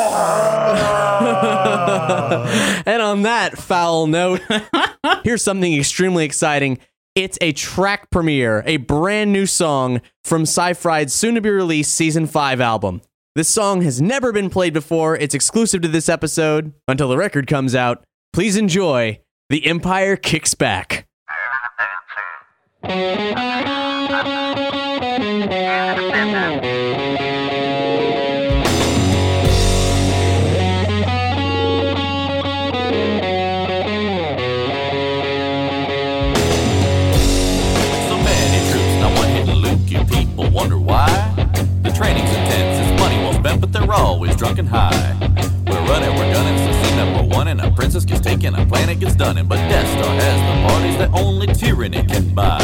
and on that foul note, here's something extremely exciting. It's a track premiere, a brand new song from Sci-Fried's soon to be released season 5 album. This song has never been played before. It's exclusive to this episode until the record comes out. Please enjoy The Empire Kicks Back. So many troops, now one hitting Luke, you people wonder why? The training's intense, it's money well spent, but they're always drunk and high. We're running, we're gunning, number one, and a princess gets taken, a planet gets done, and but Death Star has the parties that only tyranny can buy.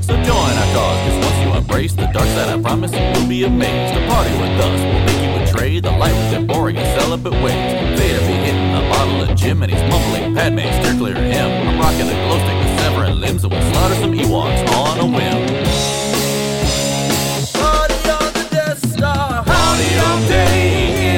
So join our cause, cause once you embrace the dark side, I promise you'll be amazed. To party with us will make you betray the light with boring and celibate ways. Vader be hitting a bottle of Jim, and he's mumbling, Padme, steer clear of him. I'm rocking a glow stick with severing limbs, and we'll slaughter some Ewoks on a whim. Party on the Death Star. Party all day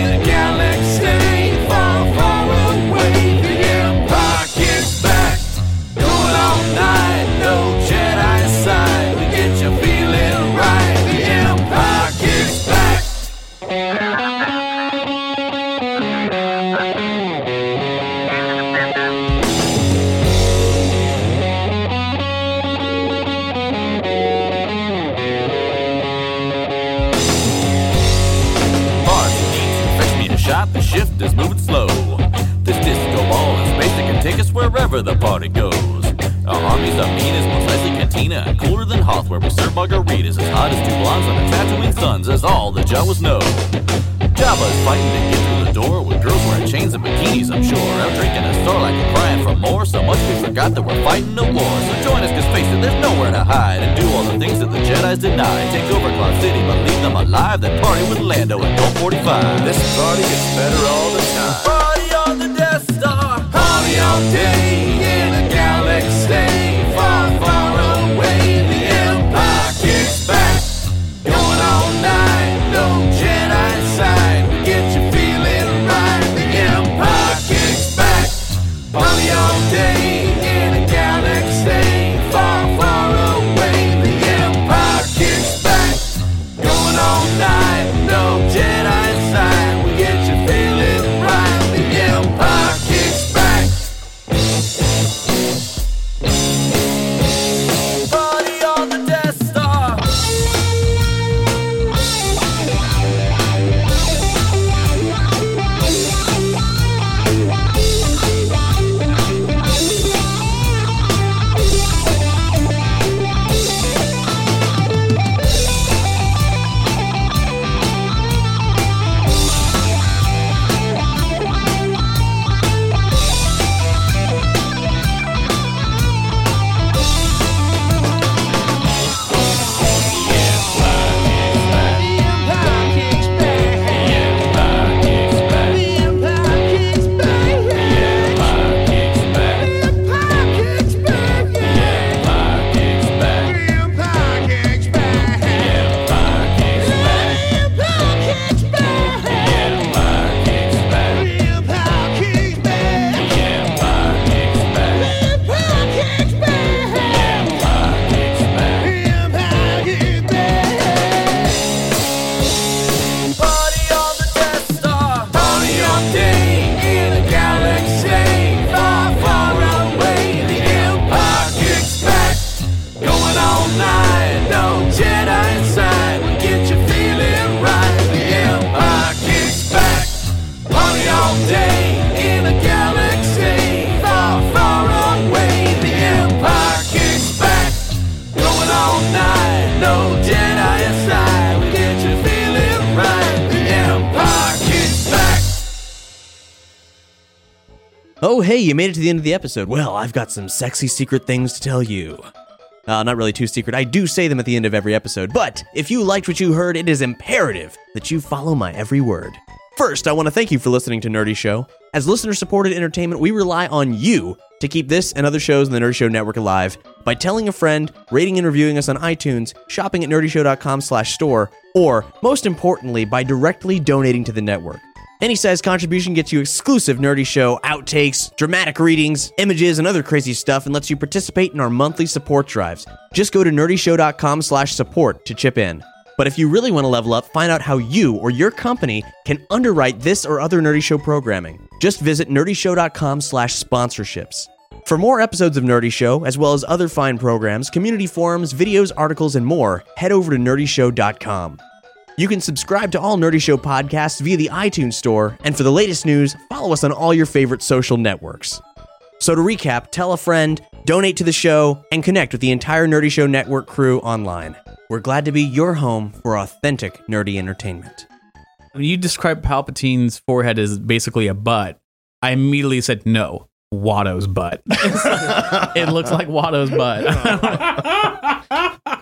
fighting a war. So join us, cause face it, there's nowhere to hide, and do all the things that the Jedi's deny. Take over Cloud City, but leave them alive, then party with Lando at Gold 45. This party gets better all the time. End of the episode. Well, I've got some sexy secret things to tell you. Uh, not really too secret. I do say them at the end of every episode, but if you liked what you heard, it is imperative that you follow my every word. First, I want to thank you for listening to Nerdy Show. As listener supported entertainment, we rely on you to keep this and other shows in the Nerdy Show network alive by telling a friend, rating and reviewing us on iTunes, shopping at nerdyshow.com/store, or most importantly, by directly donating to the network. Any size contribution gets you exclusive Nerdy Show outtakes, dramatic readings, images, and other crazy stuff, and lets you participate in our monthly support drives. Just go to nerdyshow.com/support to chip in. But if you really want to level up, find out how you or your company can underwrite this or other Nerdy Show programming. Just visit nerdyshow.com/sponsorships. For more episodes of Nerdy Show, as well as other fine programs, community forums, videos, articles, and more, head over to nerdyshow.com. You can subscribe to all Nerdy Show podcasts via the iTunes Store, and for the latest news, follow us on all your favorite social networks. So to recap, tell a friend, donate to the show, and connect with the entire Nerdy Show network crew online. We're glad to be your home for authentic nerdy entertainment. When you described Palpatine's forehead as basically a butt, I immediately said no. Watto's butt. it looks like Watto's butt.